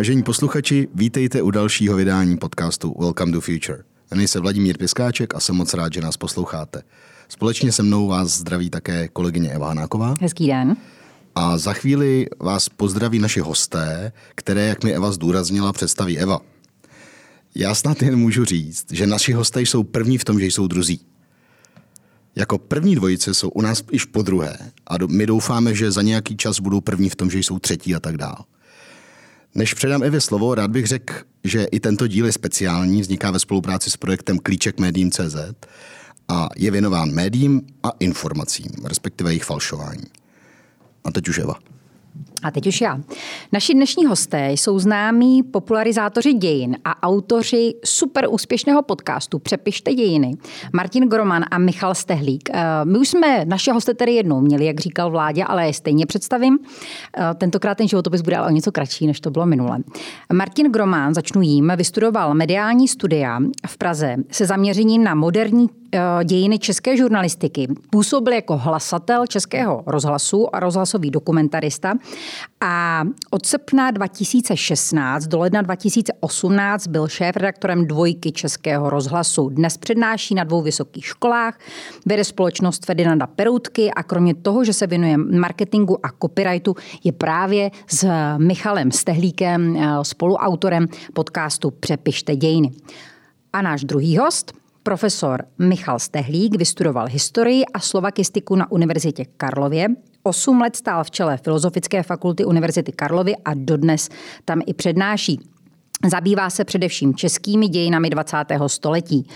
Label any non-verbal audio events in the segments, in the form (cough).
Vážení posluchači, vítejte u dalšího vydání podcastu Welcome to Future. Jmenuji se Vladimír Piskáček a jsem moc rád, že nás posloucháte. Společně se mnou vás zdraví také kolegyně Eva Hanáková. Hezký den. A za chvíli vás pozdraví naši hosté, které, jak mi Eva zdůraznila, představí Eva. Já snad jen můžu říct, že naši hosté jsou první v tom, že jsou druzí. Jako první dvojice jsou u nás již po druhé a my doufáme, že za nějaký čas budou první v tom, že jsou třetí a tak dál. Než předám Evě slovo, rád bych řekl, že i tento díl je speciální, vzniká ve spolupráci s projektem Klíček médiím.cz a je věnován médiím a informacím, respektive jejich falšování. A teď už Eva. A teď už já. Naši dnešní hosté jsou známí popularizátoři dějin a autoři super úspěšného podcastu Přepište dějiny. Martin Groman a Michal Stehlík. Eh, my už jsme naše hosté tady jednou měli, jak říkal vládě, ale je stejně představím. Eh, tentokrát ten životopis bude ale o něco kratší, než to bylo minule. Martin Groman, začnu jím, vystudoval mediální studia v Praze se zaměřením na moderní Eh, dějiny české žurnalistiky. Působil jako hlasatel českého rozhlasu a rozhlasový dokumentarista a od srpna 2016 do ledna 2018 byl šéf-redaktorem dvojky českého rozhlasu. Dnes přednáší na dvou vysokých školách, vede společnost Ferdinanda Peroutky a kromě toho, že se věnuje marketingu a copyrightu, je právě s Michalem Stehlíkem eh, spoluautorem podcastu Přepište dějiny. A náš druhý host – Profesor Michal Stehlík vystudoval historii a slovakistiku na Univerzitě Karlově. Osm let stál v čele Filozofické fakulty Univerzity Karlovy a dodnes tam i přednáší. Zabývá se především českými dějinami 20. století.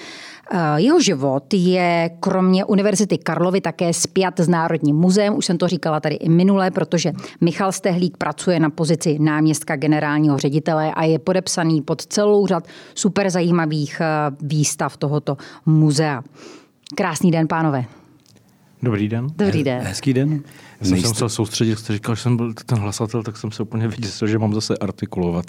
Eh, jeho život je kromě Univerzity Karlovy také spjat s Národním muzeem. Už jsem to říkala tady i minule, protože Michal Stehlík pracuje na pozici náměstka generálního ředitele a je podepsaný pod celou řad super zajímavých eh, výstav tohoto muzea. Krásný den, pánové. Dobrý den. Dobrý den. Hezký den. Já jsem se musel soustředit, jste říkal, že jsem byl ten hlasatel, tak jsem se úplně viděl, že mám zase artikulovat.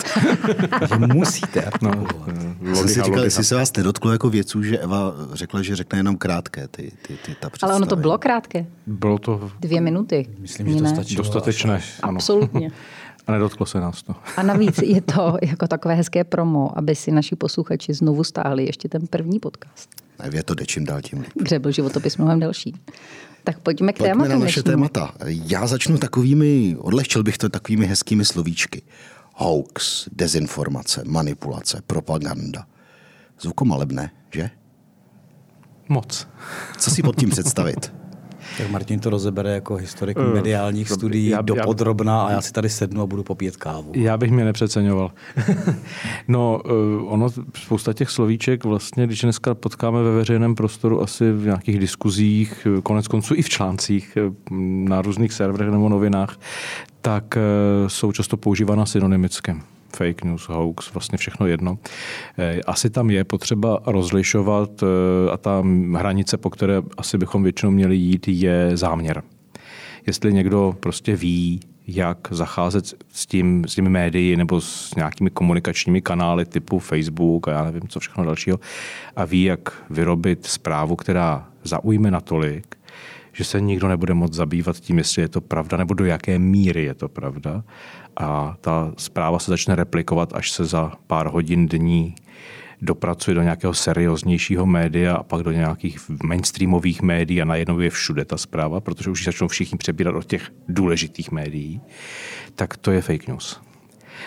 (laughs) že musíte artikulovat. No, já jsem si říkal, jestli se vás nedotklo jako věců, že Eva řekla, že řekne jenom krátké ty, ty, ty ta Ale ono to bylo krátké. Bylo to... Dvě minuty. Myslím, že to stačilo. Dostatečné. Ano. Absolutně. (laughs) A nedotklo se nás to. A navíc je to jako takové hezké promo, aby si naši posluchači znovu stáhli ještě ten první podcast. Je to jde čím dál tím líp. Kde byl životopis mnohem delší. Tak pojďme k tématu. Pojďme na naše témata. Já začnu takovými, odlehčil bych to takovými hezkými slovíčky. Hoax, dezinformace, manipulace, propaganda. Zvukomalebné, že? Moc. Co si pod tím představit? (laughs) Tak Martin to rozebere jako historik uh, mediálních studií já, do podrobna a já si tady sednu a budu popít kávu. Já bych mě nepřeceňoval. (laughs) no, uh, ono, spousta těch slovíček vlastně, když dneska potkáme ve veřejném prostoru asi v nějakých diskuzích, konec konců i v článcích na různých serverech nebo novinách, tak uh, jsou často používána synonymicky fake news, hoax, vlastně všechno jedno. Eh, asi tam je potřeba rozlišovat eh, a ta hranice, po které asi bychom většinou měli jít, je záměr. Jestli někdo prostě ví, jak zacházet s, tím, s těmi médii nebo s nějakými komunikačními kanály typu Facebook a já nevím, co všechno dalšího a ví, jak vyrobit zprávu, která zaujme natolik, že se nikdo nebude moc zabývat tím, jestli je to pravda nebo do jaké míry je to pravda a ta zpráva se začne replikovat, až se za pár hodin dní dopracuje do nějakého serióznějšího média a pak do nějakých mainstreamových médií a najednou je všude ta zpráva, protože už začnou všichni přebírat od těch důležitých médií, tak to je fake news.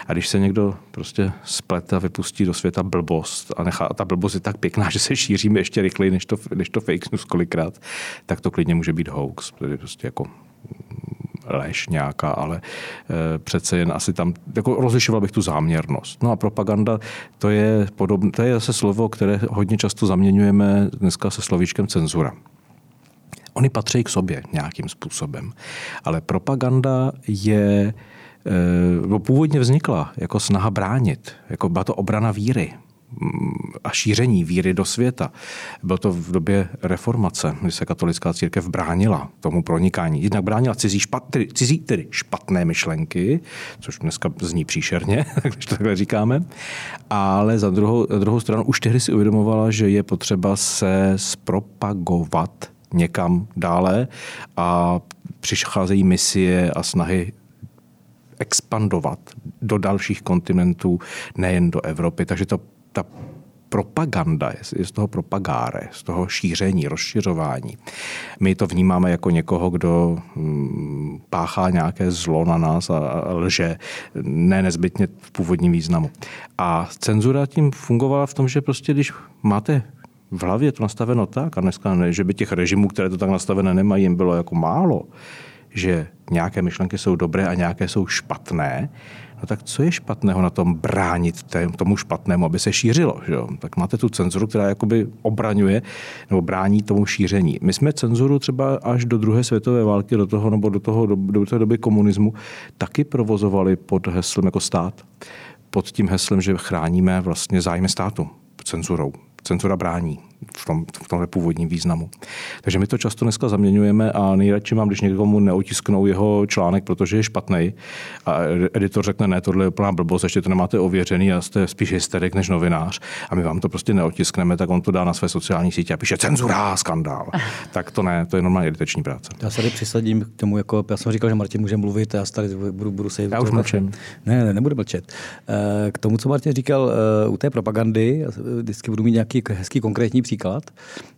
A když se někdo prostě splete a vypustí do světa blbost a, nechá, a ta blbost je tak pěkná, že se šíří ještě rychleji než to, než to fake news kolikrát, tak to klidně může být hoax. Je prostě jako lež nějaká, ale e, přece jen asi tam, jako rozlišoval bych tu záměrnost. No a propaganda, to je, podobné, to je zase slovo, které hodně často zaměňujeme dneska se slovíčkem cenzura. Oni patří k sobě nějakým způsobem, ale propaganda je e, původně vznikla jako snaha bránit, jako byla to obrana víry, a šíření víry do světa. Bylo to v době reformace, kdy se katolická církev bránila tomu pronikání. Jednak bránila cizí, špat, tedy, cizí tedy špatné myšlenky, což dneska zní příšerně, (laughs) když to takhle říkáme, ale za druhou, za druhou stranu už tehdy si uvědomovala, že je potřeba se zpropagovat někam dále a přicházejí misie a snahy expandovat do dalších kontinentů, nejen do Evropy. Takže to, ta propaganda, je z toho propagáre, z toho šíření, rozšiřování. My to vnímáme jako někoho, kdo mm, páchá nějaké zlo na nás a lže, ne nezbytně v původním významu. A cenzura tím fungovala v tom, že prostě když máte v hlavě to nastaveno tak, a dneska ne, že by těch režimů, které to tak nastavené nemají, jim bylo jako málo, že nějaké myšlenky jsou dobré a nějaké jsou špatné, no tak co je špatného na tom bránit tomu špatnému, aby se šířilo? Že? Tak máte tu cenzuru, která jakoby obraňuje nebo brání tomu šíření. My jsme cenzuru třeba až do druhé světové války, do toho, nebo do, toho, do, do té doby komunismu, taky provozovali pod heslem jako stát. Pod tím heslem, že chráníme vlastně zájmy státu cenzurou. Cenzura brání v, tom, v tomhle původním významu. Takže my to často dneska zaměňujeme a nejradši mám, když někomu neotisknou jeho článek, protože je špatný. A editor řekne, ne, tohle je úplná blbost, ještě to nemáte ověřený a jste spíš hysterik než novinář. A my vám to prostě neotiskneme, tak on to dá na své sociální sítě a píše cenzura, skandál. (laughs) tak to ne, to je normálně editační práce. Já se tady přisadím k tomu, jako já jsem říkal, že Martin může mluvit, já tady budu, budu se. Já už mlčím. Ne, ne, nebudu mlčet. Eh, k tomu, co Martin říkal eh, u té propagandy, vždycky budu mít nějaký hezký konkrétní příklad.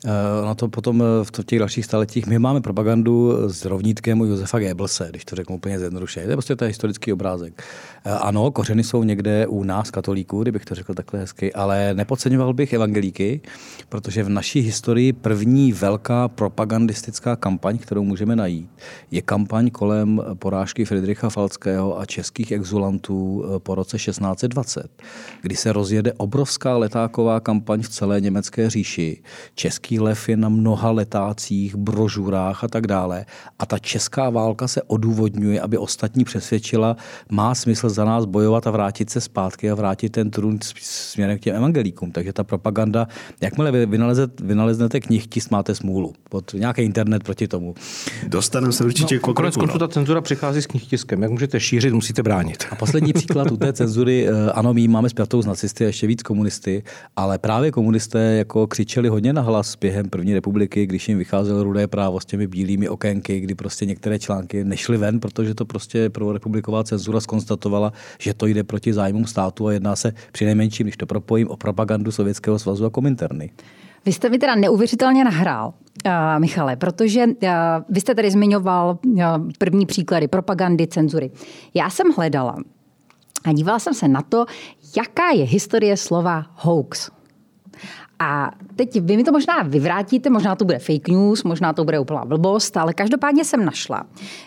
Eh, na to potom eh, v těch dalších staletích my máme propagandu s rovnítkem Josefa Goebbelse, když to řeknu úplně zjednoduše. To je prostě to historický obrázek. Eh, ano, kořeny jsou někde u nás, katolíků, kdybych to řekl takhle hezky, ale nepodceňoval bych evangelíky, protože v naší historii první velká propagandistická kampaň, kterou můžeme najít, je kampaň kolem porážky Friedricha Falckého a českých exulantů po roce 1620, kdy se rozjede obrovská letáková kampaň v celé německé říši. Český lev je na mnoha letácích, brožurách a tak dále. A ta česká válka se odůvodňuje, aby ostatní přesvědčila, má smysl za nás bojovat a vrátit se zpátky a vrátit ten trůn směrem k těm evangelíkům. Takže ta propaganda, jakmile vy vynalezete, vynaleznete knihtisk, máte smůlu. Pod nějaký internet proti tomu. Dostaneme se určitě no, konec konců ta cenzura přichází s knihtiskem. Jak můžete šířit, musíte bránit. A poslední příklad u té cenzury, eh, ano, my máme spjatou s nacisty a ještě víc komunisty, ale právě komunisté jako křičeli hodně na hlas během první republiky, když jim vycházelo rudé právo s těmi bílými okénky, kdy prostě některé články nešly ven, protože to prostě pro republiková cenzura skonstatovala, že to jde proti zájmům státu a jedná se při nejmenším, když to propojím, o propagandu Sovětského svazu a Kominterny. Vy jste mi teda neuvěřitelně nahrál, uh, Michale, protože uh, vy jste tady zmiňoval uh, první příklady propagandy, cenzury. Já jsem hledala a dívala jsem se na to, jaká je historie slova hoax. A teď vy mi to možná vyvrátíte, možná to bude fake news, možná to bude úplná blbost, ale každopádně jsem našla,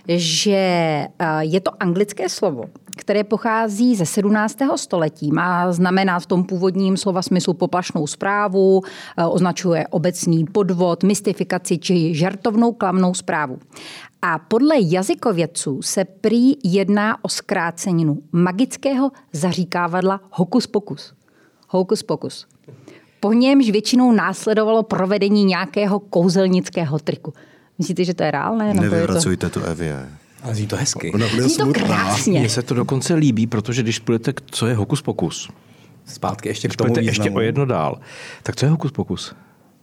že eh, je to anglické slovo, které pochází ze 17. století. Má znamená v tom původním slova smyslu poplašnou zprávu, eh, označuje obecný podvod, mystifikaci či žartovnou klamnou zprávu. A podle jazykovědců se prý jedná o zkráceninu magického zaříkávadla hokus pokus. Hokus pokus po němž většinou následovalo provedení nějakého kouzelnického triku. Myslíte, že to je reálné? Nevyvracujte to... to Evě. Ale zní to hezky. Ona bude zní to krásně. Mně se to dokonce líbí, protože když půjdete, co je hokus pokus? Zpátky ještě k tomu ještě o jedno dál. Tak co je hokus pokus?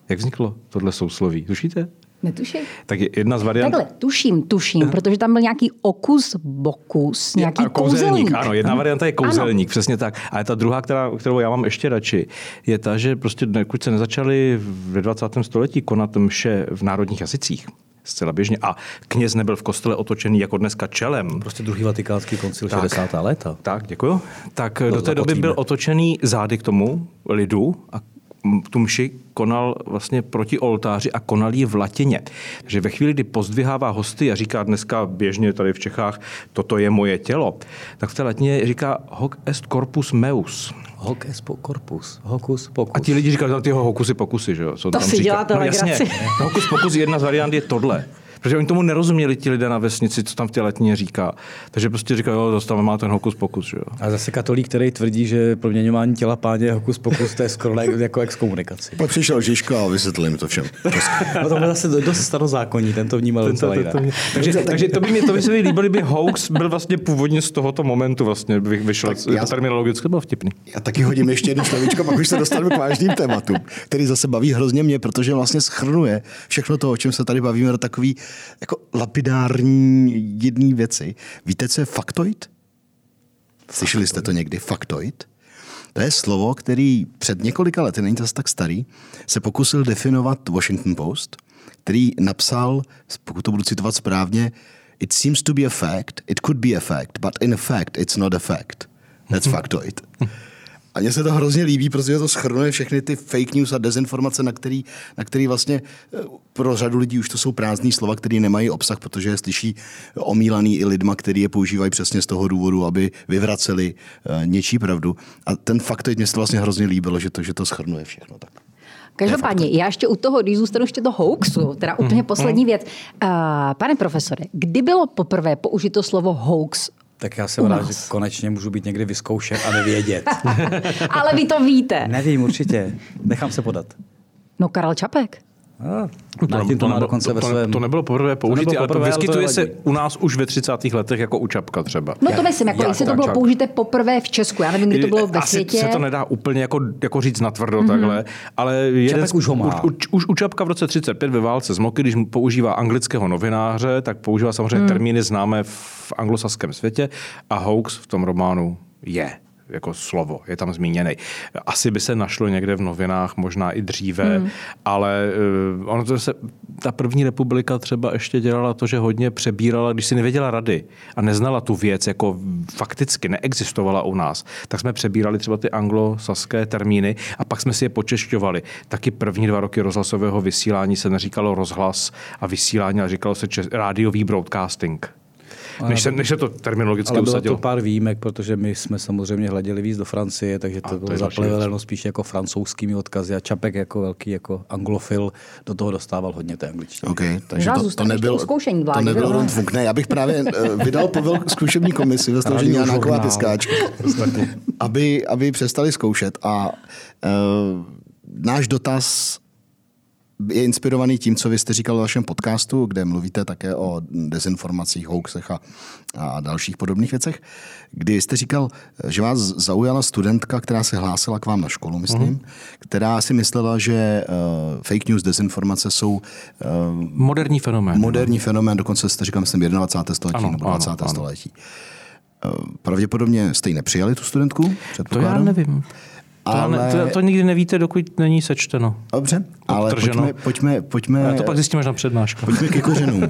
Jak vzniklo tohle sousloví? Tušíte? Netuším. Tak jedna z variant... Takhle, tuším, tuším, protože tam byl nějaký okus bokus, nějaký je, kouzelník. kouzelník. Ano, jedna varianta je kouzelník, ano. přesně tak. A ta druhá, která, kterou já mám ještě radši, je ta, že prostě dokud se nezačali ve 20. století konat mše v národních jazycích, zcela běžně. A kněz nebyl v kostele otočený jako dneska čelem. Prostě druhý vatikánský koncil tak, 60. léta. Tak, děkuji. Tak to do té doby byl otočený zády k tomu lidu a tu mši konal vlastně proti oltáři a konal ji v latině. Takže ve chvíli, kdy pozdvihává hosty a říká dneska běžně tady v Čechách, toto je moje tělo, tak v té latině říká hoc est corpus meus. Hoc est corpus, hocus pocus. A ti lidi říkají, ty tyho hokusy pokusy, že jo? Co to tam si říká? děláte no, jasně, hokus pokus jedna z variant je tohle. Protože oni tomu nerozuměli ti lidé na vesnici, co tam v té letně říká. Takže prostě říkají, jo, dostáváme má ten hokus pokus. Že jo. A zase katolík, který tvrdí, že proměňování těla páně je hokus pokus, to je skoro jako exkomunikaci. Pak přišel Žižko a vysvětlil jim to všem. no to zase dost starozákonní, ten to vnímal ten to, to, to, takže, takže, to by mi to by se mi líbilo, kdyby hoax byl vlastně původně z tohoto momentu vlastně vyšel. Tak já, terminologicky byl vtipný. Já taky hodím ještě jednu slovíčko, pak už se dostaneme k vážným tématům, který zase baví hrozně mě, protože vlastně schrnuje všechno to, o čem se tady bavíme, do takový jako lapidární jedné věci. Víte, co je faktoid? Slyšeli jste to někdy? Faktoid? To je slovo, který před několika lety, není to tak starý, se pokusil definovat Washington Post, který napsal, pokud to budu citovat správně, It seems to be a fact, it could be a fact, but in fact it's not a fact. That's (laughs) factoid. A mně se to hrozně líbí, protože to schrnuje všechny ty fake news a dezinformace, na který, na který vlastně eh, pro řadu lidí už to jsou prázdné slova, které nemají obsah, protože je slyší omílaný i lidma, který je používají přesně z toho důvodu, aby vyvraceli uh, něčí pravdu. A ten fakt, mě se to vlastně hrozně líbilo, že to, že to schrnuje všechno. Tak. Každopádně, já ještě u toho, když zůstanu ještě to hoaxu, teda úplně poslední věc. Uh, pane profesore, kdy bylo poprvé použito slovo hoax tak já jsem rád, že konečně můžu být někdy vyzkoušen a nevědět. (laughs) Ale vy to víte. Nevím, určitě. Nechám se podat. No Karel Čapek. A, to, to, to, to, dokonce to, to, to nebylo poprvé použitý, ale to vyskytuje se u nás už ve 30. letech jako u Čapka třeba. No to myslím, jako jestli to bylo použité poprvé v Česku. Já nevím, kdy to bylo ve Asi světě. se to nedá úplně jako, jako říct natvrdo mm-hmm. takhle, ale jeden Čapek už ho má. Už, už u Čapka v roce 35 ve válce z Moky, když používá anglického novináře, tak používá samozřejmě mm. termíny známé v anglosaském světě a hoax v tom románu je jako slovo, je tam zmíněný. Asi by se našlo někde v novinách, možná i dříve, hmm. ale uh, ono to se, ta první republika třeba ještě dělala to, že hodně přebírala, když si nevěděla rady a neznala tu věc, jako fakticky neexistovala u nás, tak jsme přebírali třeba ty anglosaské termíny a pak jsme si je počešťovali. Taky první dva roky rozhlasového vysílání se neříkalo rozhlas a vysílání, ale říkalo se čes, rádiový broadcasting než se, než se to terminologicky ale bylo usadilo. to pár výjimek, protože my jsme samozřejmě hleděli víc do Francie, takže to, to bylo zapleveleno spíš jako francouzskými odkazy a Čapek jako velký jako anglofil do toho dostával hodně té angličtiny. Okay, takže to, to, nebyl, to nebyl Ron Funk. Ne, já bych právě uh, vydal povel zkušební komisi ve složení Janáková tiskáčka, aby, aby přestali zkoušet a uh, náš dotaz je inspirovaný tím, co vy jste říkal v vašem podcastu, kde mluvíte také o dezinformacích, hoaxech a, a dalších podobných věcech, kdy jste říkal, že vás zaujala studentka, která se hlásila k vám na školu, myslím, mm. která si myslela, že uh, fake news, dezinformace jsou uh, moderní fenomén. Moderní no. fenomén, dokonce jste říkal, myslím, 21. století ano, nebo 20. Ano, století. Ano. Pravděpodobně jste ji nepřijali, tu studentku? To já nevím. To, ale... ne, to, to nikdy nevíte, dokud není sečteno. Dobře, ale pojďme, pojďme, pojďme... A to pak zjistíme až na přednášku. Pojďme ke kořenům.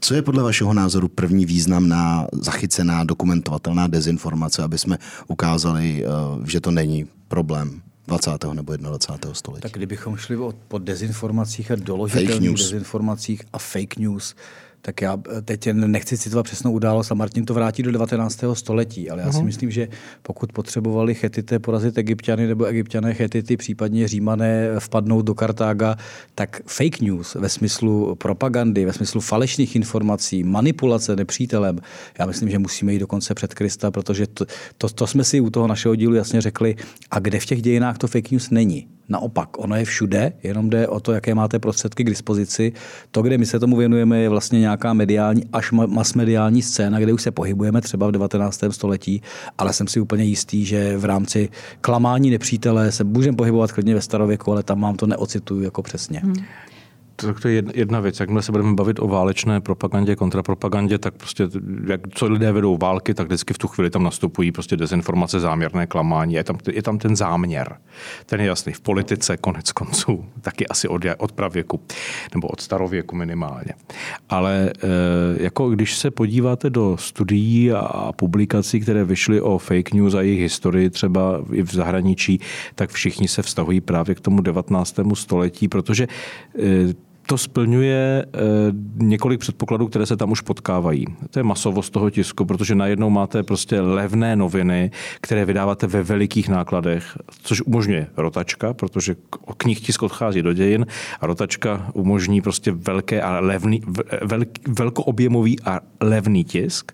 Co je podle vašeho názoru první významná, zachycená, dokumentovatelná dezinformace, aby jsme ukázali, eh, že to není problém 20. nebo 21. století? Tak kdybychom šli po dezinformacích a doložitelných dezinformacích a fake news, tak já eh, teď nechci citovat přesnou událost a Martin to vrátí do 19. století, ale já si uh-huh. myslím, že pokud potřebovali chetité porazit egyptiany nebo egyptiané chetity, případně římané vpadnout do Kartága, tak fake news ve smyslu propagandy, ve smyslu falešných informací, manipulace nepřítelem, já myslím, že musíme jít dokonce před Krista, protože to, to, to jsme si u toho našeho dílu jasně řekli, a kde v těch dějinách to fake news není. Naopak, ono je všude, jenom jde o to, jaké máte prostředky k dispozici. To, kde my se tomu věnujeme, je vlastně nějaká mediální až masmediální scéna, kde už se pohybujeme třeba v 19. století, ale jsem si úplně jistý, že v rámci klamání nepřítele se můžeme pohybovat klidně ve starověku, ale tam vám to neocituju jako přesně. Hmm to je jedna věc. Jakmile se budeme bavit o válečné propagandě, kontrapropagandě, tak prostě, jak, co lidé vedou války, tak vždycky v tu chvíli tam nastupují prostě dezinformace, záměrné klamání. Je tam, je tam ten záměr. Ten je jasný. V politice konec konců, (laughs) taky asi od, od pravěku, nebo od starověku minimálně. Ale e, jako když se podíváte do studií a publikací, které vyšly o fake news a jejich historii třeba i v zahraničí, tak všichni se vztahují právě k tomu 19. století, protože e, to splňuje eh, několik předpokladů, které se tam už potkávají. To je masovost toho tisku, protože najednou máte prostě levné noviny, které vydáváte ve velikých nákladech, což umožňuje rotačka, protože knih tisk odchází do dějin a rotačka umožní prostě velké a levný, velk, velkoobjemový a levný tisk.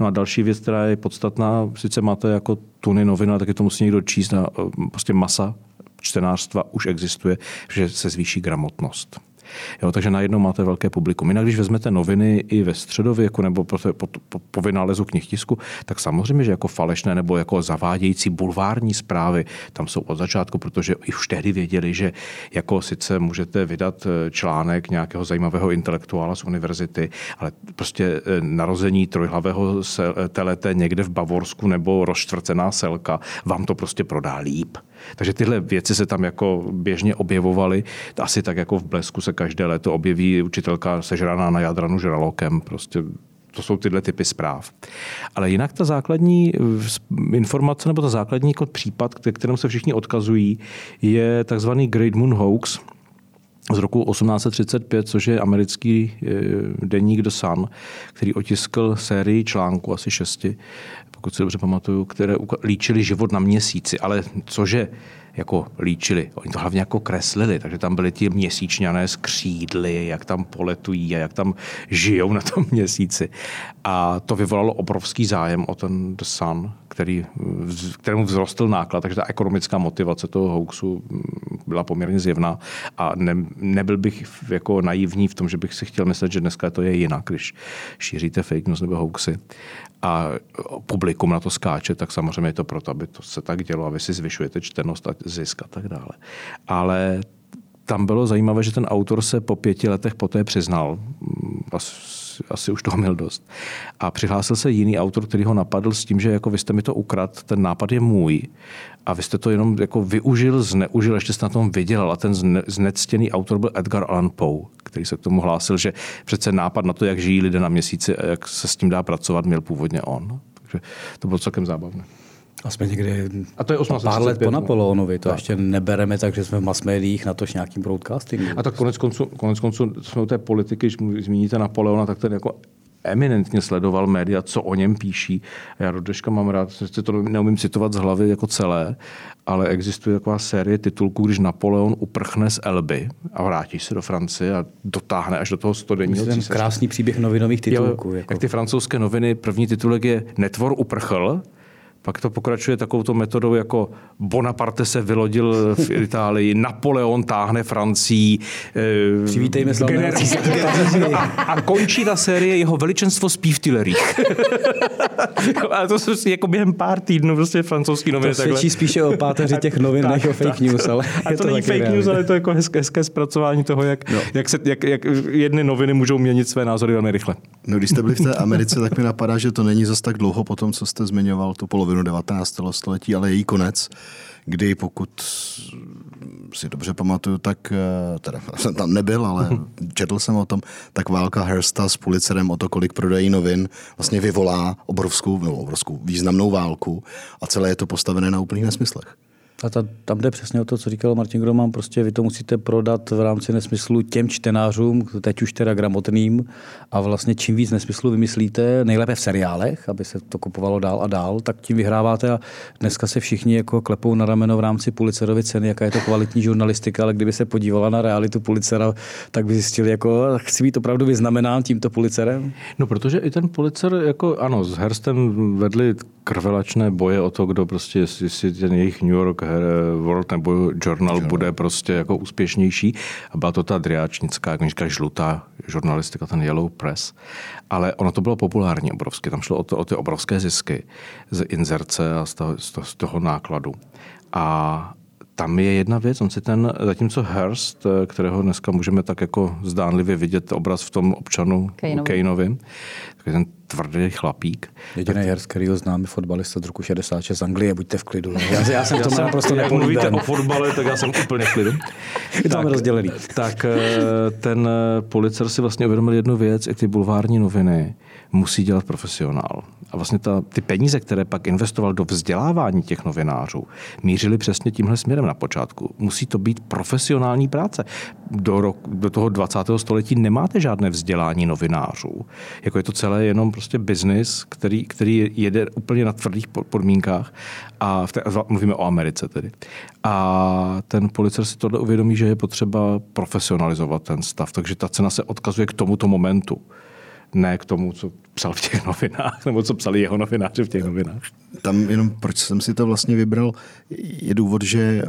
No a další věc, která je podstatná, sice máte jako tuny novin, ale taky to musí někdo číst a eh, prostě masa čtenářstva už existuje, že se zvýší gramotnost. Jo, takže najednou máte velké publikum. Jinak, když vezmete noviny i ve středověku nebo po, po, po, po vynálezu knihtisku, tak samozřejmě, že jako falešné nebo jako zavádějící bulvární zprávy tam jsou od začátku, protože už tehdy věděli, že jako sice můžete vydat eh, článek nějakého zajímavého intelektuála z univerzity, ale prostě eh, narození trojhlavého telete někde v Bavorsku nebo rozčtvrcená selka vám to prostě prodá líp. Takže tyhle věci se tam jako běžně objevovaly. Asi tak jako v Blesku se každé léto objeví učitelka sežraná na jadranu žralokem. Prostě to jsou tyhle typy zpráv. Ale jinak ta základní informace nebo ta základní jako případ, kterému se všichni odkazují, je takzvaný Great Moon Hoax, z roku 1835, což je americký eh, deník The Sun, který otiskl sérii článků, asi šesti, pokud si dobře pamatuju, které líčili život na měsíci. Ale cože jako líčili. Oni to hlavně jako kreslili, takže tam byly ti měsíčňané z křídly, jak tam poletují a jak tam žijou na tom (laughs) měsíci. A to vyvolalo obrovský zájem o ten The Sun, který, kterému vzrostl náklad, takže ta ekonomická motivace toho hoaxu mm, byla poměrně zjevná a ne, nebyl bych jako naivní v tom, že bych si chtěl myslet, že dneska to je jinak, když šíříte fake news nebo hoaxy a publikum na to skáče, tak samozřejmě je to proto, aby to se tak dělo a vy si zvyšujete čtenost a zisk a tak dále. Ale tam bylo zajímavé, že ten autor se po pěti letech poté přiznal, mm, asi, už toho měl dost, a přihlásil se jiný autor, který ho napadl s tím, že jako vy jste mi to ukrad, ten nápad je můj a vy jste to jenom jako využil, zneužil, ještě jste na tom vydělal. A ten zne, znectěný autor byl Edgar Allan Poe, který se k tomu hlásil, že přece nápad na to, jak žijí lidé na měsíci a jak se s tím dá pracovat, měl původně on. Takže to bylo celkem zábavné. A jsme někdy a to je pár let po Napoleonovi, to tak. ještě nebereme tak, že jsme v mass médiích na tož nějakým broadcastingu. A tak konec konců, konec konců jsme u té politiky, když zmíníte Napoleona, tak ten jako eminentně sledoval média, co o něm píší. Já do dneška mám rád, že to neumím citovat z hlavy jako celé, ale existuje taková série titulků, když Napoleon uprchne z Elby a vrátí se do Francie a dotáhne až do toho stodenního Ten krásný příběh novinových titulků. Jo, jako. Jak ty francouzské noviny, první titulek je Netvor uprchl, pak to pokračuje takovou metodou, jako Bonaparte se vylodil v (laughs) Itálii, Napoleon táhne Francii. Eh, Přivítejme (laughs) a, a končí ta série jeho veličenstvo spí v Tillerích. (laughs) a to jsou jako během pár týdnů prostě francouzský noviny. To svědčí spíše o páteři těch novin tak, než o fake tak, news. Ale a to, to není fake news, ale to je jako hezké, hezké zpracování toho, jak, no. jak, se, jak, jak jedny noviny můžou měnit své názory velmi rychle. No, když jste byli v té Americe, tak mi napadá, že to není zas tak dlouho po tom, co jste zmiňoval tu polovinu polovinu 19. století, ale její konec, kdy pokud si dobře pamatuju, tak eh, teda (laughs) jsem tam nebyl, ale (laughs) četl jsem o tom, tak válka Hersta s Pulitzerem o to, kolik prodají novin, vlastně vyvolá obrovskou, no, obrovskou významnou válku a celé je to postavené na úplných nesmyslech. A ta, tam jde přesně o to, co říkal Martin Groman, prostě vy to musíte prodat v rámci nesmyslu těm čtenářům, teď už teda gramotným a vlastně čím víc nesmyslu vymyslíte, nejlépe v seriálech, aby se to kupovalo dál a dál, tak tím vyhráváte a dneska se všichni jako klepou na rameno v rámci Pulitzerovy ceny, jaká je to kvalitní žurnalistika, ale kdyby se podívala na realitu Pulitzera, tak by zjistili, jako chci být opravdu vyznamenán tímto Pulitzerem? No, protože i ten Pulitzer, jako ano, s Herstem vedli krvelačné boje o to, kdo prostě, jestli ten jejich New York World nebo Journal bude prostě jako úspěšnější. A byla to ta driáčnická, jak říká, žlutá žurnalistika, ten Yellow Press. Ale ono to bylo populární obrovské. Tam šlo o, to, o ty obrovské zisky z inzerce a z toho, z toho nákladu. A tam je jedna věc, on si ten, zatímco Hearst, kterého dneska můžeme tak jako zdánlivě vidět obraz v tom občanu Kaneovi, takový ten tvrdý chlapík. Jediný Hearst, který ho známe, fotbalista z roku 66 z Anglie, buďte v klidu. Já, (laughs) já jsem to naprosto Jak mluvíte o fotbale, tak já jsem úplně v klidu. (laughs) Je to rozdělený. Tak eh, ten eh, policer si vlastně uvědomil jednu věc, i ty bulvární noviny musí dělat profesionál. A vlastně ta, ty peníze, které pak investoval do vzdělávání těch novinářů, mířily přesně tímhle směrem na počátku. Musí to být profesionální práce. Do, rok, do toho 20. století nemáte žádné vzdělání novinářů. Jako je to celé jenom prostě biznis, který, který jede úplně na tvrdých podmínkách. A v té, mluvíme o Americe tedy. A ten policer si tohle uvědomí, že je potřeba profesionalizovat ten stav. Takže ta cena se odkazuje k tomuto momentu ne k tomu, co psal v těch novinách, nebo co psali jeho novináři v těch novinách. Tam jenom, proč jsem si to vlastně vybral, je důvod, že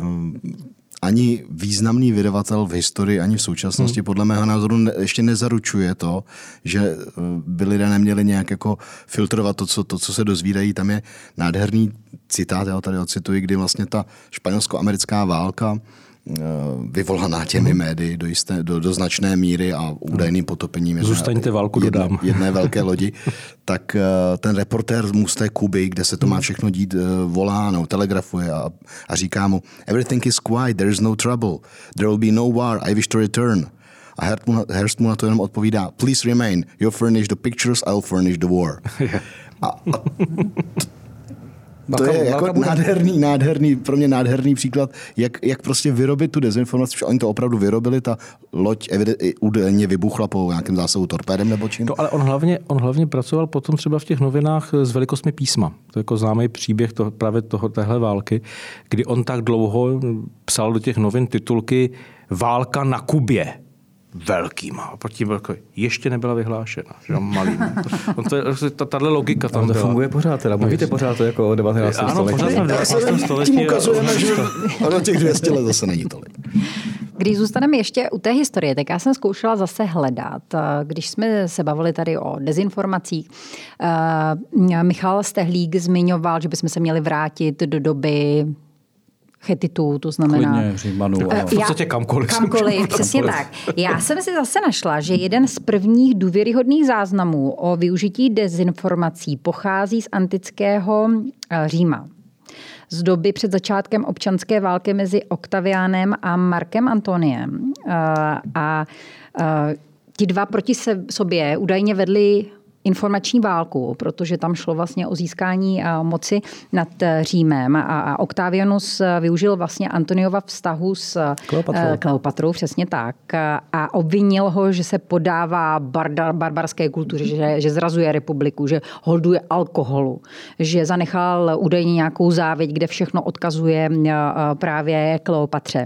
ani významný vydavatel v historii, ani v současnosti, hmm. podle mého názoru, ne, ještě nezaručuje to, že eh, by lidé neměli nějak jako filtrovat to, co, to, co se dozvídají. Tam je nádherný citát, já ho tady ocituji, kdy vlastně ta španělsko-americká válka vyvolaná těmi mm. médii do, jisté, do, do značné míry a údajným potopením jedné, Zůstaňte válku, jedné, dodám. (laughs) jedné velké lodi, tak eh, ten reportér z té Kuby, kde se to má mhm. všechno dít, eh, volá, no, telegrafuje a, a říká mu Everything is quiet, there is no trouble, there will be no war, I wish to return. A Hearst mu na to jenom odpovídá, please remain, you furnish the pictures, I'll furnish the war. (laughs) a, a to je jako nádherný, nádherný, pro mě nádherný příklad, jak, jak prostě vyrobit tu dezinformaci, že oni to opravdu vyrobili, ta loď údajně vybuchla po nějakém zásahu torpédem nebo čím. No ale on hlavně, on hlavně pracoval potom třeba v těch novinách s velikostmi písma. To je jako známý příběh toho, právě toho, téhle války, kdy on tak dlouho psal do těch novin titulky Válka na Kubě velkýma. A proti velký ještě nebyla vyhlášena, že malým. On to je, ta, tato logika tam to byla. funguje pořád, teda mluvíte pořád to jako 19. Ano, století. pořád jsme v 19. století. Tím ukazujeme, že ano, těch 200 let zase není tolik. Když zůstaneme ještě u té historie, tak já jsem zkoušela zase hledat. Když jsme se bavili tady o dezinformacích, eh, Michal Stehlík zmiňoval, že bychom se měli vrátit do doby chetitů, to znamená... Klidně, Římanů. Uh, v podstatě kamkoliv. Kamkoliv, (laughs) přesně tak. Já jsem si zase našla, že jeden z prvních důvěryhodných záznamů o využití dezinformací pochází z antického eh, Říma. Z doby před začátkem občanské války mezi Oktaviánem a Markem Antoniem. Eh, a, a eh, ti dva proti sobě údajně vedli informační válku, protože tam šlo vlastně o získání eh, moci nad eh, Římem. A Octavianus eh, využil vlastně Antoniova vztahu s Kleopatrou, Kleopatrou přesně tak, a obvinil ho, že se podává barbar, barbarské kultuře, že, že zrazuje republiku, že holduje alkoholu, že zanechal údajně nějakou závěť, kde všechno odkazuje právě Kleopatře.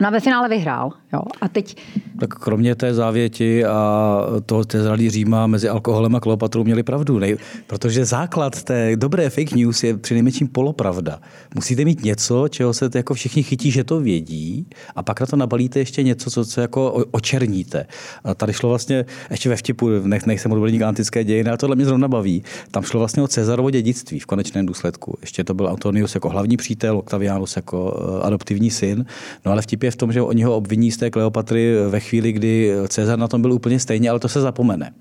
No a ve finále vyhrál. Jo. A teď... Tak kromě té závěti a toho té zralí Říma mezi alkoholem a Kleopatrou měli pravdu. Nej, protože základ té dobré fake news je přinejmenším polopravda. Musíte mít něco, čeho se jako všichni chytí, že to vědí a pak na to nabalíte ještě něco, co, co jako očerníte. A tady šlo vlastně, ještě ve vtipu, nech, nejsem odborník antické dějiny, ale tohle mě zrovna baví. Tam šlo vlastně o Cezarovo dědictví v konečném důsledku. Ještě to byl Antonius jako hlavní přítel, Octavianus jako eh, adoptivní syn. No ale vtip je v tom, že oni ho obviní z té Kleopatry ve chvíli, kdy Cezar na tom byl úplně stejně, ale to se zapomene.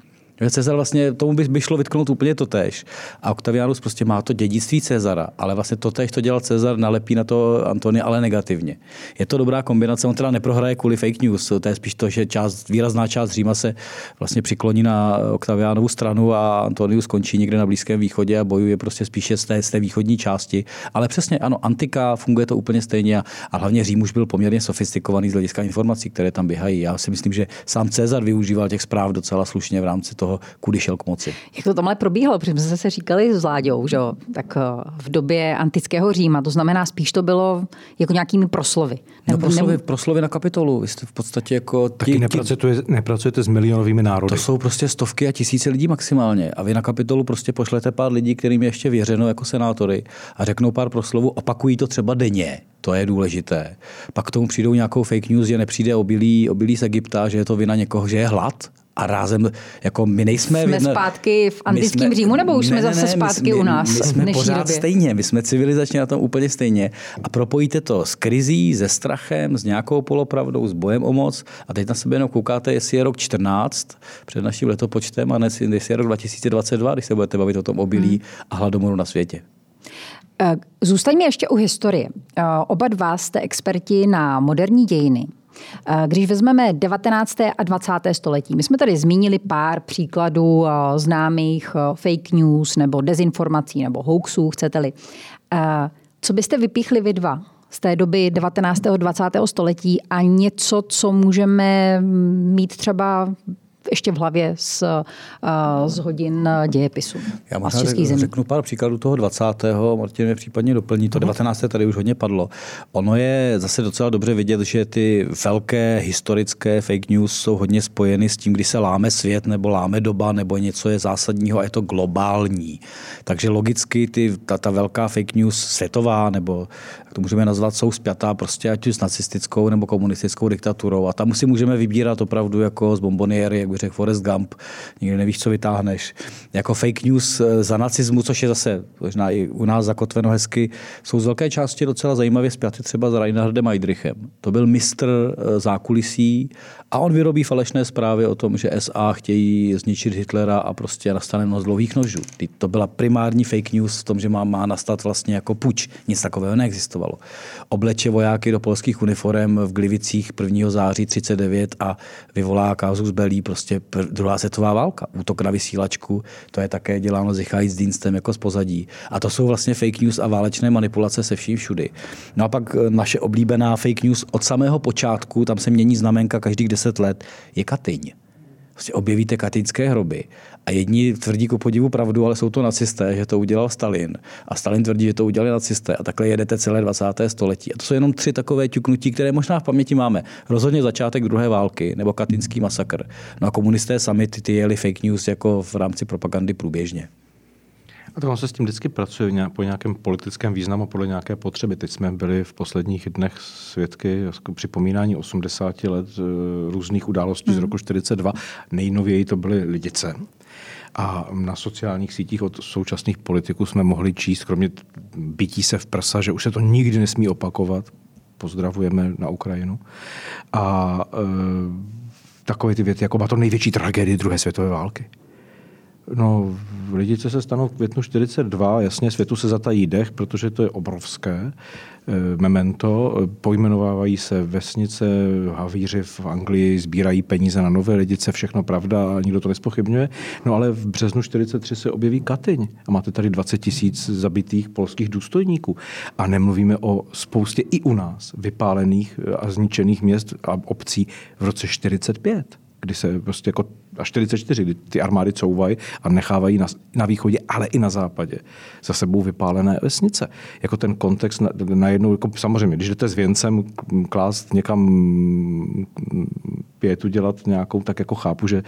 Cezar vlastně, tomu by, by šlo vytknout úplně to tež. A Octavianus prostě má to dědictví Cezara, ale vlastně to tež to dělal Cezar, nalepí na to Antony, ale negativně. Je to dobrá kombinace, on teda neprohraje kvůli fake news, to je spíš to, že část, výrazná část Říma se vlastně přikloní na Octavianovu stranu a Antonius skončí někde na Blízkém východě a bojuje prostě spíše z té, z té východní části. Ale přesně ano, antika, funguje to úplně stejně a, a hlavně Řím už byl poměrně sofistikovaný z hlediska informací, které tam běhají. Já si myslím, že sám Cezar využíval těch zpráv docela slušně v rámci toho toho, kudy šel k moci. Jak to tamhle probíhalo? Protože jsme se říkali s Vláďou, že tak eh, v době antického Říma, to znamená spíš to bylo jako nějakými proslovy. No, proslovy, nebo... proslovy na kapitolu. Vy jste v podstatě jako... Taky ti, nepracujete, nepracujete s milionovými národy. To jsou prostě stovky a tisíce lidí maximálně. A vy na kapitolu prostě pošlete pár lidí, kterým je ještě věřeno jako senátory a řeknou pár proslovů, opakují to třeba denně. To je důležité. Pak k tomu přijdou nějakou fake news, že nepřijde obilí, obilí z Egypta, že je to vina někoho, že je hlad a rázem, jako my nejsme... Jsme jedna, zpátky v antickém Římu, nebo už jsme ne, zase ne, zpátky my, u nás? My jsme pořád době? stejně, my jsme civilizačně na tom úplně stejně. A propojíte to s krizí, se strachem, s nějakou polopravdou, s bojem o moc a teď na sebe jenom koukáte, jestli je rok 14 před naším letopočtem a dnes, jestli je rok 2022, když se budete bavit o tom obilí hmm. a hladomoru na světě. Eh, zůstaňme ještě u historie. Eh, oba dva jste experti na moderní dějiny. Eh, když vezmeme 19. a 20. století, my jsme tady zmínili pár příkladů eh, známých eh, fake news nebo dezinformací nebo hoaxů, chcete-li. Co byste vypíchli vy dva z té doby 19. a 20. století a něco, co můžeme mít třeba ještě v hlavě z, z hodin dějepisu. Já možná řeknu pár příkladů toho 20. Martin mě případně doplní. To 19. tady už hodně padlo. Ono je zase docela dobře vidět, že ty velké historické fake news jsou hodně spojeny s tím, kdy se láme svět nebo láme doba nebo něco je zásadního a je to globální. Takže logicky ty, ta, ta velká fake news světová nebo jak to můžeme nazvat, jsou spjatá prostě ať už s nacistickou nebo komunistickou diktaturou. A tam si můžeme vybírat opravdu jako z bomboniéry, jak by řekl Forrest Gump, nikdy nevíš, co vytáhneš. Jako fake news eh, za nacismu, což je zase možná i u nás zakotveno hezky, jsou z velké části docela zajímavě spjaty třeba s Reinhardem Heydrichem. To byl mistr eh, zákulisí a on vyrobí falešné zprávy o tom, že SA chtějí zničit Hitlera a prostě nastane noc dlouhých nožů. To byla primární fake news v tom, že má, má nastat vlastně jako puč. Nic takového neexistovalo. Obleče vojáky do polských uniform v Glivicích 1. září 39 a vyvolá kázus belí prostě druhá světová válka. Útok na vysílačku, to je také děláno s Diensten jako z pozadí. A to jsou vlastně fake news a válečné manipulace se vším všudy. No a pak eh, naše oblíbená fake news od samého počátku, tam se mění znamenka každých 10 let, je Katyň. Prostě objevíte katyňské hroby a jedni tvrdí ku podivu pravdu, ale jsou to nacisté, že to udělal Stalin. A Stalin tvrdí, že to udělali nacisté. A takhle jedete celé 20. století. A to jsou jenom tři takové ťuknutí, které možná v paměti máme. Rozhodně začátek druhé války nebo katinský masakr. No a komunisté sami ty, ty jeli fake news jako v rámci propagandy průběžně. A tak on se s tím vždycky pracuje po nějakém politickém významu, podle nějaké potřeby. Teď jsme byli v posledních dnech svědky připomínání 80 let e, různých událostí hmm. z roku 42. Nejnověji to byly lidice. A na sociálních sítích od současných politiků jsme mohli číst, kromě bytí se v prsa, že už se to nikdy nesmí opakovat. Pozdravujeme na Ukrajinu. A e, takové ty věty, jako má to největší tragédie druhé světové války. No, lidice se stanou v květnu 42, jasně světu se zatají dech, protože to je obrovské memento. Pojmenovávají se vesnice, havíři v Anglii sbírají peníze na nové lidice, všechno pravda nikdo to nespochybňuje. No ale v březnu 43 se objeví Katyň a máte tady 20 tisíc zabitých polských důstojníků. A nemluvíme o spoustě i u nás vypálených a zničených měst a obcí v roce 45 kdy se prostě jako a 44, kdy ty armády couvají a nechávají na, na východě, ale i na západě za sebou vypálené vesnice. Jako ten kontext najednou, na jako samozřejmě, když jdete s věncem klást někam pětu dělat nějakou, tak jako chápu, že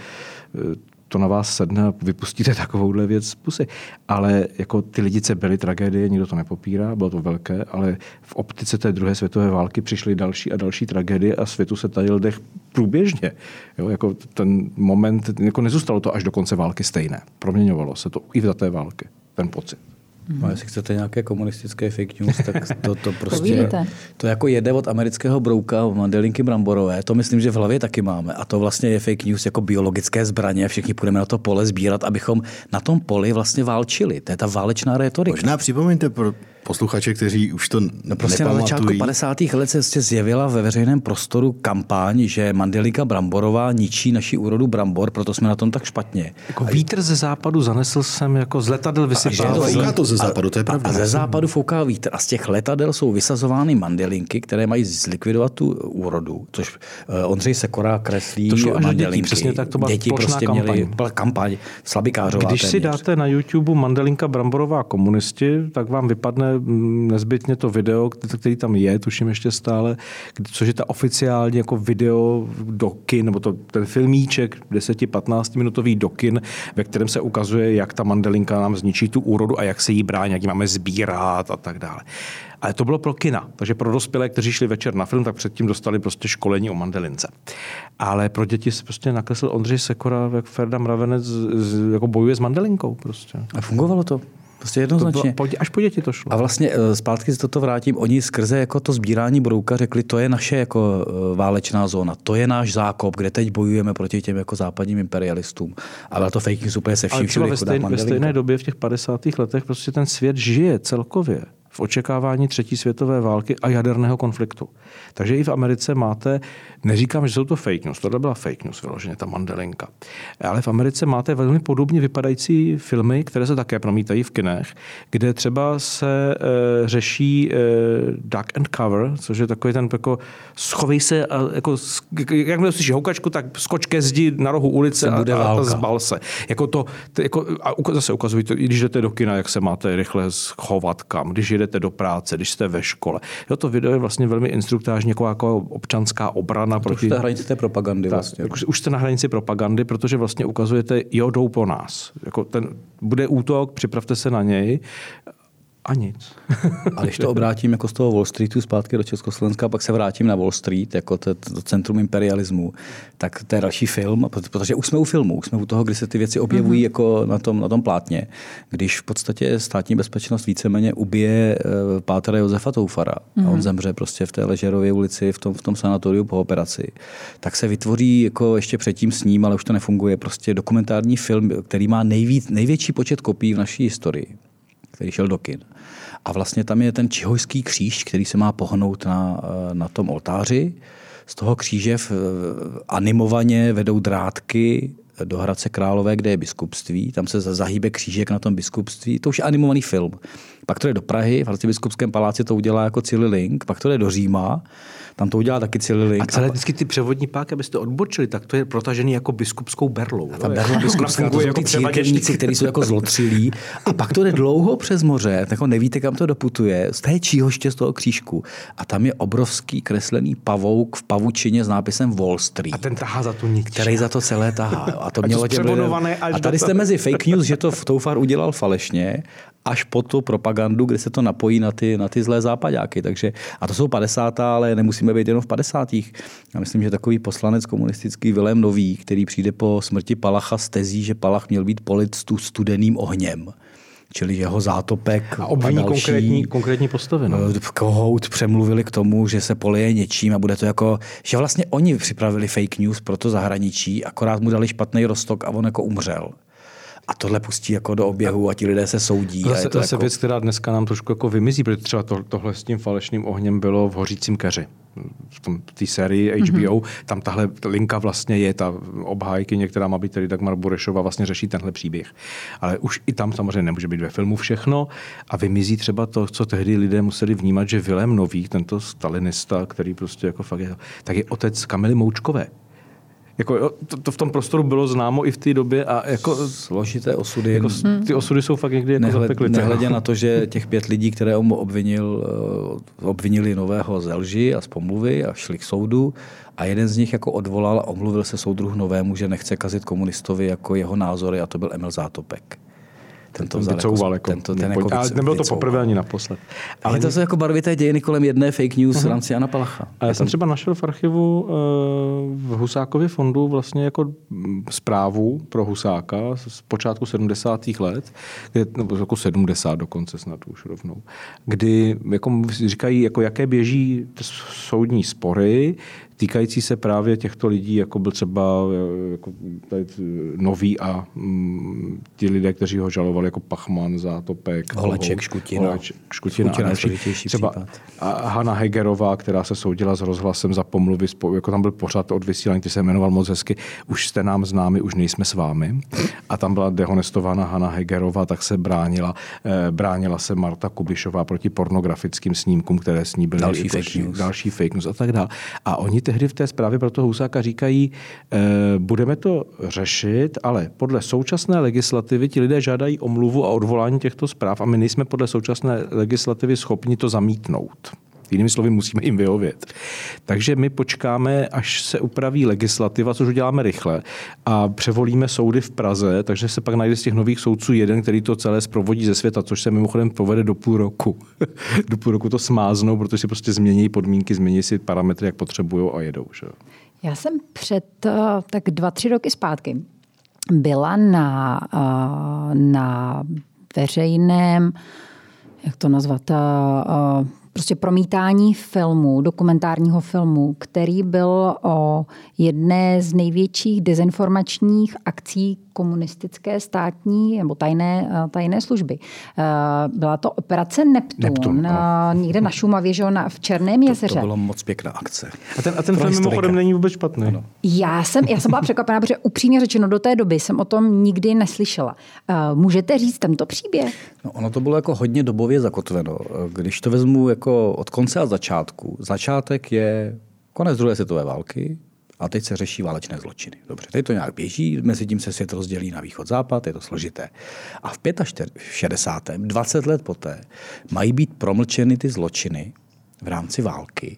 to na vás sedne a vypustíte takovouhle věc z pusy. Ale jako ty lidice byly tragédie, nikdo to nepopírá, bylo to velké, ale v optice té druhé světové války přišly další a další tragédie a světu se tajil dech průběžně. Jo, jako ten moment, jako nezůstalo to až do konce války stejné. Proměňovalo se to i za té války, ten pocit. No, jestli chcete nějaké komunistické fake news, tak to, to (laughs) prostě... to jako jede od amerického brouka mandelinky bramborové. To myslím, že v hlavě taky máme. A to vlastně je fake news jako biologické zbraně. Všichni půjdeme na to pole sbírat, abychom na tom poli vlastně válčili. To je ta válečná retorika. Možná připomeňte pro posluchače, kteří už to no prostě na začátku 50. let se prostě zjevila ve veřejném prostoru kampaň, že Mandelika Bramborová ničí naši úrodu brambor, proto jsme na tom tak špatně. Jako vítr ze západu zanesl jsem jako z letadel vysypávají. A to ze západu, to je pravda. A ze západu fouká vítr a z těch letadel jsou vysazovány mandelinky, které mají zlikvidovat tu úrodu, což uh, Ondřej Sekora kreslí to šlo mandelinky. Dětí, přesně tak to byla děti prostě kampaň. měli kampaň, slabikářová Když téměř. si dáte na YouTube Mandelinka Bramborová komunisti, tak vám vypadne nezbytně to video, který tam je, tuším ještě stále, což je ta oficiálně jako video do kin, nebo to, ten filmíček 10-15 minutový do kin, ve kterém se ukazuje, jak ta mandelinka nám zničí tu úrodu a jak se jí brání, jak ji máme sbírat a tak dále. Ale to bylo pro kina, takže pro dospělé, kteří šli večer na film, tak předtím dostali prostě školení o mandelince. Ale pro děti se prostě nakreslil Ondřej Sekora, jak Ferda Mravenec jako bojuje s mandelinkou. Prostě. A fungovalo to? Prostě jednoznačně. To bylo, až po děti to šlo. A vlastně eh, zpátky se toto vrátím. Oni skrze jako to sbírání brouka řekli, to je naše jako eh, válečná zóna, to je náš zákop, kde teď bojujeme proti těm jako západním imperialistům. A bylo to fake news úplně se vším Ale třeba ve, stejn, ve stejné době v těch 50. letech prostě ten svět žije celkově v očekávání třetí světové války a jaderného konfliktu. Takže i v Americe máte, neříkám, že jsou to fake news, tohle byla fake news vyloženě, ta mandelinka, ale v Americe máte velmi podobně vypadající filmy, které se také promítají v kinech, kde třeba se e, řeší e, duck and cover, což je takový ten jako schovej se, a, jako, jak mi slyší houkačku, tak skoč ke zdi na rohu ulice a, a, a zbal se. Jako to, to jako, a zase ukazují to, když jdete do kina, jak se máte rychle schovat kam, když jdete do práce, když jste ve škole. Jo, to video je vlastně velmi instruktážní, jako, jako občanská obrana. To proti... Už jste na hranici té propagandy tak, vlastně. Už, už jste na hranici propagandy, protože vlastně ukazujete, jo, jdou po nás. Jako ten, bude útok, připravte se na něj a nic. (laughs) a když to obrátím jako z toho Wall Streetu zpátky do Československa, pak se vrátím na Wall Street, jako to, to centrum imperialismu, tak to je další film, protože už jsme u filmu, už jsme u toho, kdy se ty věci objevují mm-hmm. jako na tom, na tom plátně, když v podstatě státní bezpečnost víceméně ubije uh, pátra Josefa Toufara mm-hmm. a on mhm. zemře prostě v té Ležerově ulici, v tom, v tom sanatoriu po operaci, tak se vytvoří jako ještě předtím s ním, ale už to nefunguje, prostě dokumentární film, který má nejvíc, největší počet kopií v naší historii který šel do kin. A vlastně tam je ten čihojský kříž, který se má pohnout na, na tom oltáři. Z toho kříže v, animovaně vedou drátky do Hradce Králové, kde je biskupství. Tam se zahýbe křížek na tom biskupství. To už je animovaný film. Pak to je do Prahy, v Hradci biskupském paláci to udělá jako celý link. Pak to je do Říma, tam to udělá taky celý link. A celé vždycky ty převodní páky, abyste odbočili, tak to je protažený jako biskupskou berlou. A ta berla (laughs) biskupská, to jsou jako ty církevníci, kteří jsou jako zlotřilí. A pak to jde dlouho přes moře, tak nevíte, kam to doputuje, z té číhoště z toho křížku. A tam je obrovský kreslený pavouk v pavučině s nápisem Wall Street. A ten tahá za tu nik. Který za to celé tahá. A to mělo tě A tady jste mezi fake news, že to Toufar udělal falešně až po tu propagandu, kde se to napojí na ty, na ty zlé západáky. Takže, a to jsou 50. ale nemusíme být jenom v 50. Já myslím, že takový poslanec komunistický Vilém Nový, který přijde po smrti Palacha z tezí, že Palach měl být polit studeným ohněm čili jeho zátopek a, obviní a další, konkrétní, konkrétní postavy. No. Eh, kohout přemluvili k tomu, že se polije něčím a bude to jako, že vlastně oni připravili fake news pro to zahraničí, akorát mu dali špatný rostok a on jako umřel a tohle pustí jako do oběhu a ti lidé se soudí. Zase, a je to zase jako... věc, která dneska nám trošku jako vymizí, protože třeba to, tohle s tím falešným ohněm bylo v Hořícím keři. V té sérii HBO, mm-hmm. tam tahle linka vlastně je, ta obhájky, některá má být tedy Dagmar Burešova, vlastně řeší tenhle příběh. Ale už i tam samozřejmě nemůže být ve filmu všechno a vymizí třeba to, co tehdy lidé museli vnímat, že Vilém Nový, tento stalinista, který prostě jako fakt je, tak je otec Kamily Moučkové jako, to, to, v tom prostoru bylo známo i v té době a jako... Složité osudy. Jako, hmm. Ty osudy jsou fakt někdy jako Nehled, zapeklice. Nehledě na to, že těch pět lidí, které on obvinil, eh, obvinili nového ze lži a z pomluvy a šli k soudu a jeden z nich jako odvolal a omluvil se soudruh novému, že nechce kazit komunistovi jako jeho názory a to byl Emil Zátopek ten to vzal jako, jako, tento, ten jako ale nebylo to poprvé ani naposled. Ale to jsou jako barvité dějiny kolem jedné fake news uh-huh. v rámci Jana Palacha. A já jsem třeba našel v archivu uh, v Husákově fondu vlastně jako mm, zprávu pro Husáka z počátku 70. let, kde, nebo jako 70 dokonce snad už rovnou, kdy jako říkají, jako jaké běží soudní spory, týkající se právě těchto lidí, jako byl třeba jako tady nový a mm, ti lidé, kteří ho žalovali jako Pachman, Zátopek, Holeček, Škutina. Holeček, Škutina, Škutina a další. Třeba případ. a Hanna Hegerová, která se soudila s rozhlasem za pomluvy, jako tam byl pořád od vysílání, který se jmenoval moc hezky, už jste nám známi, už nejsme s vámi. A tam byla dehonestována Hanna Hegerová, tak se bránila, eh, bránila se Marta Kubišová proti pornografickým snímkům, které s ní byly další fake news. další fake news a tak dále. A oni tehdy v té zprávě pro toho Husáka říkají, e, budeme to řešit, ale podle současné legislativy ti lidé žádají omluvu a odvolání těchto zpráv a my nejsme podle současné legislativy schopni to zamítnout. Jinými slovy, musíme jim vyhovět. Takže my počkáme, až se upraví legislativa, což uděláme rychle, a převolíme soudy v Praze, takže se pak najde z těch nových soudců jeden, který to celé zprovodí ze světa, což se mimochodem povede do půl roku. (laughs) do půl roku to smáznou, protože si prostě změní podmínky, změní si parametry, jak potřebují a jedou. Že? Já jsem před eh, tak dva, tři roky zpátky byla na, eh, na veřejném, jak to nazvat, eh, prostě promítání filmu, dokumentárního filmu, který byl o jedné z největších dezinformačních akcí komunistické státní nebo tajné, eh, tajné služby. Eh, byla to operace Neptun, Neptun no. někde na Šumavě, že na, v Černém jezeře. To, to bylo moc pěkná akce. A ten, a ten film mimochodem není vůbec špatný. Ano. Já jsem, já jsem byla překvapená, protože upřímně řečeno do té doby jsem o tom nikdy neslyšela. Můžete říct tento příběh? No, ono to bylo jako hodně dobově zakotveno. Když to vezmu jako od konce a začátku, začátek je konec druhé světové války, a teď se řeší válečné zločiny. Dobře, teď to nějak běží, mezi tím se svět rozdělí na východ-západ, je to složité. A v 65. 20 let poté mají být promlčeny ty zločiny v rámci války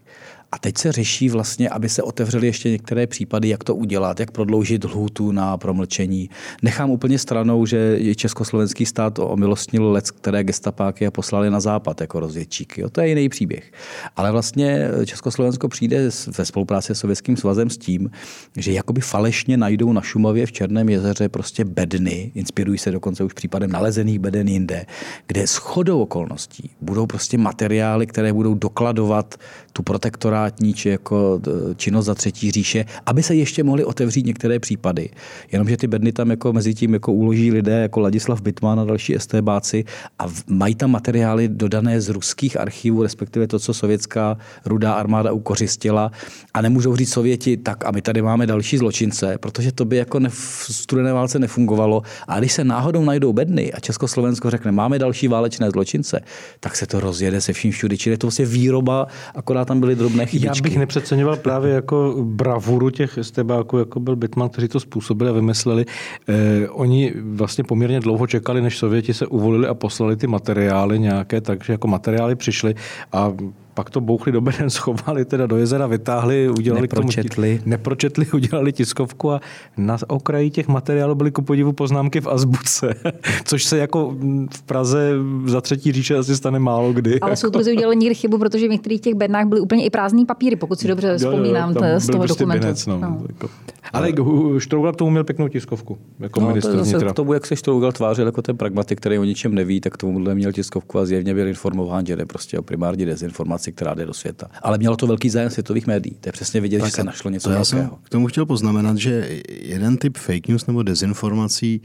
a teď se řeší vlastně, aby se otevřely ještě některé případy, jak to udělat, jak prodloužit lhůtu na promlčení. Nechám úplně stranou, že československý stát omilostnil lec, které gestapáky a poslali na západ jako rozvědčíky. Jo, to je jiný příběh. Ale vlastně Československo přijde ve spolupráci s Sovětským svazem s tím, že jakoby falešně najdou na Šumavě v Černém jezeře prostě bedny, inspirují se dokonce už případem nalezených beden jinde, kde s chodou okolností budou prostě materiály, které budou dokladovat tu protektorátní či jako činnost za třetí říše, aby se ještě mohly otevřít některé případy. Jenomže ty bedny tam jako mezi tím jako uloží lidé jako Ladislav Bitman a další STBáci a mají tam materiály dodané z ruských archivů, respektive to, co sovětská rudá armáda ukořistila a nemůžou říct Sověti, tak a my tady máme další zločince, protože to by jako v studené válce nefungovalo. A když se náhodou najdou bedny a Československo řekne, máme další válečné zločince, tak se to rozjede se vším všude. Čili je to vlastně výroba akorát tam byly drobné chybičky. Já bych nepřeceňoval právě jako bravuru těch estebáků, jako byl Bitman, kteří to způsobili a vymysleli. Eh, oni vlastně poměrně dlouho čekali, než Sověti se uvolili a poslali ty materiály nějaké, takže jako materiály přišly a pak to bouchli do beden, (laughs) schovali teda do jezera, vytáhli, udělali nepročetli. K tomu, nepročetli, udělali tiskovku a na okraji těch materiálů byly ku podivu poznámky v azbuce, (laughs) což se jako v Praze za třetí říše asi stane málo kdy. Ale jako. soudruzi udělali někdy chybu, protože v některých těch bednách byly úplně i prázdný papíry, pokud si dobře vzpomínám jo, jo, z toho prostě dokumentu. Binec, no. No. Jako. Ale Štrougal k tomu měl pěknou tiskovku, jako no, ministr to zase k tomu, jak se Štrougal tvářil jako ten pragmatik, který o ničem neví, tak tomu měl tiskovku a zjevně byl informován, že jde prostě o primární dezinformaci, která jde do světa. Ale mělo to velký zájem světových médií. To je přesně vidět, tak že se našlo něco to já jsem k tomu chtěl poznamenat, že jeden typ fake news nebo dezinformací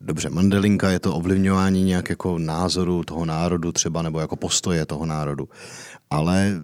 Dobře, Mandelinka je to ovlivňování nějak jako názoru toho národu třeba, nebo jako postoje toho národu. Ale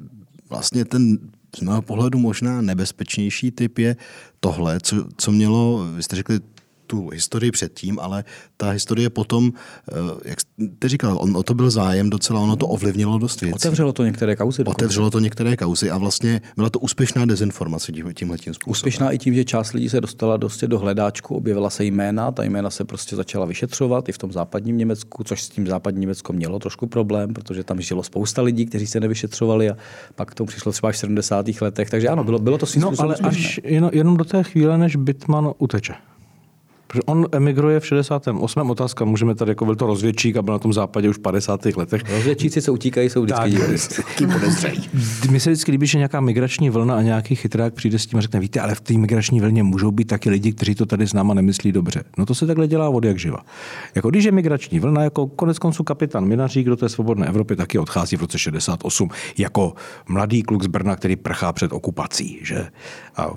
vlastně ten z mého pohledu možná nebezpečnější typ je tohle, co, co mělo, vy jste řekli, tu historii předtím, ale ta historie potom, eh, jak jste říkal, on, o to byl zájem docela, ono to ovlivnilo dost věcí. Otevřelo to některé kauzy. Otevřelo to některé kauzy a vlastně byla to úspěšná dezinformace tímhle tím způsobem. Úspěšná i tím, že část lidí se dostala dosti do hledáčku, objevila se jména, ta jména se prostě začala vyšetřovat i v tom západním Německu, což s tím západním Německo mělo trošku problém, protože tam žilo spousta lidí, kteří se nevyšetřovali a pak k tomu přišlo třeba v 70. letech. Takže ano, bylo, bylo to no, ale až jenom, jenom do té chvíle, než Bitman uteče. Protože on emigruje v 68. Otázka, můžeme tady, jako byl to rozvědčík a byl na tom západě už v 50. letech. Rozvědčíci, co utíkají, jsou vždycky. (laughs) Mně se vždycky líbí, že nějaká migrační vlna a nějaký chytrák přijde s tím a řekne, víte, ale v té migrační vlně můžou být taky lidi, kteří to tady s náma nemyslí dobře. No to se takhle dělá od jak živa. Jako když je migrační vlna, jako konec konců kapitán Minařík do té svobodné Evropy taky odchází v roce 68 jako mladý kluk z Brna, který prchá před okupací, že? A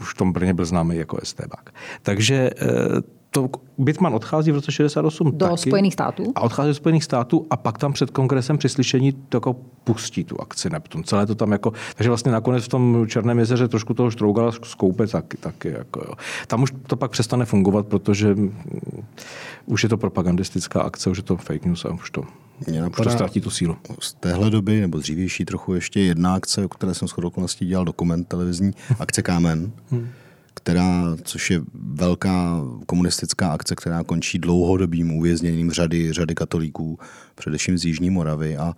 už v tom Brně byl známý jako STBák. Takže eh, to Bitman odchází v roce 68 do taky, Spojených států. A odchází do Spojených států a pak tam před kongresem při slyšení to jako pustí tu akci Neptun. Celé to tam jako, takže vlastně nakonec v tom Černém jezeře trošku toho Štrougala skoupe taky, taky jako jo. Tam už to pak přestane fungovat, protože už je to propagandistická akce, už je to fake news a už to mě napadá, už to ztratí tu sílu. Z téhle doby, nebo dřívější trochu ještě jedna akce, o které jsem shodou okolností dělal dokument televizní, akce Kámen. Hmm která, což je velká komunistická akce, která končí dlouhodobým uvězněním řady, řady katolíků, především z Jižní Moravy. A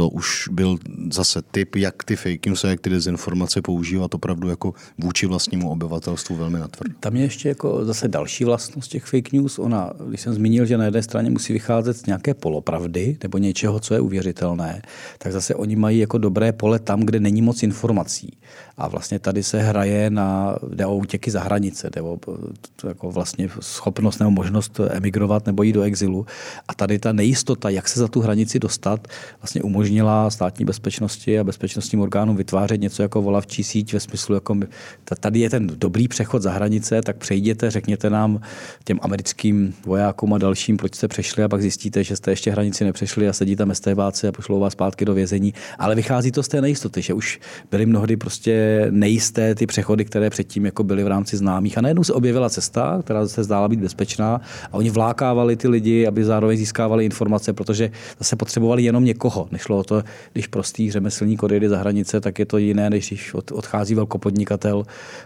to už byl zase typ, jak ty fake news a jak ty dezinformace používat opravdu jako vůči vlastnímu obyvatelstvu velmi natvrdo. Tam je ještě jako zase další vlastnost těch fake news. Ona, když jsem zmínil, že na jedné straně musí vycházet z nějaké polopravdy nebo něčeho, co je uvěřitelné, tak zase oni mají jako dobré pole tam, kde není moc informací. A vlastně tady se hraje na, jde o útěky za hranice, jde o jako vlastně schopnost nebo možnost emigrovat nebo jít do exilu. A tady ta nejistota, jak se za tu hranici dostat, vlastně umožňuje umožnila státní bezpečnosti a bezpečnostním orgánům vytvářet něco jako volavčí síť ve smyslu, jako tady je ten dobrý přechod za hranice, tak přejděte, řekněte nám těm americkým vojákům a dalším, proč jste přešli a pak zjistíte, že jste ještě hranici nepřešli a sedí tam STBáci a pošlou vás zpátky do vězení. Ale vychází to z té nejistoty, že už byly mnohdy prostě nejisté ty přechody, které předtím jako byly v rámci známých. A najednou se objevila cesta, která se zdála být bezpečná a oni vlákávali ty lidi, aby zároveň získávali informace, protože zase potřebovali jenom někoho. Nešlo o to, když prostý řemeslník odejde za hranice, tak je to jiné, než když odchází velkopodnikatel,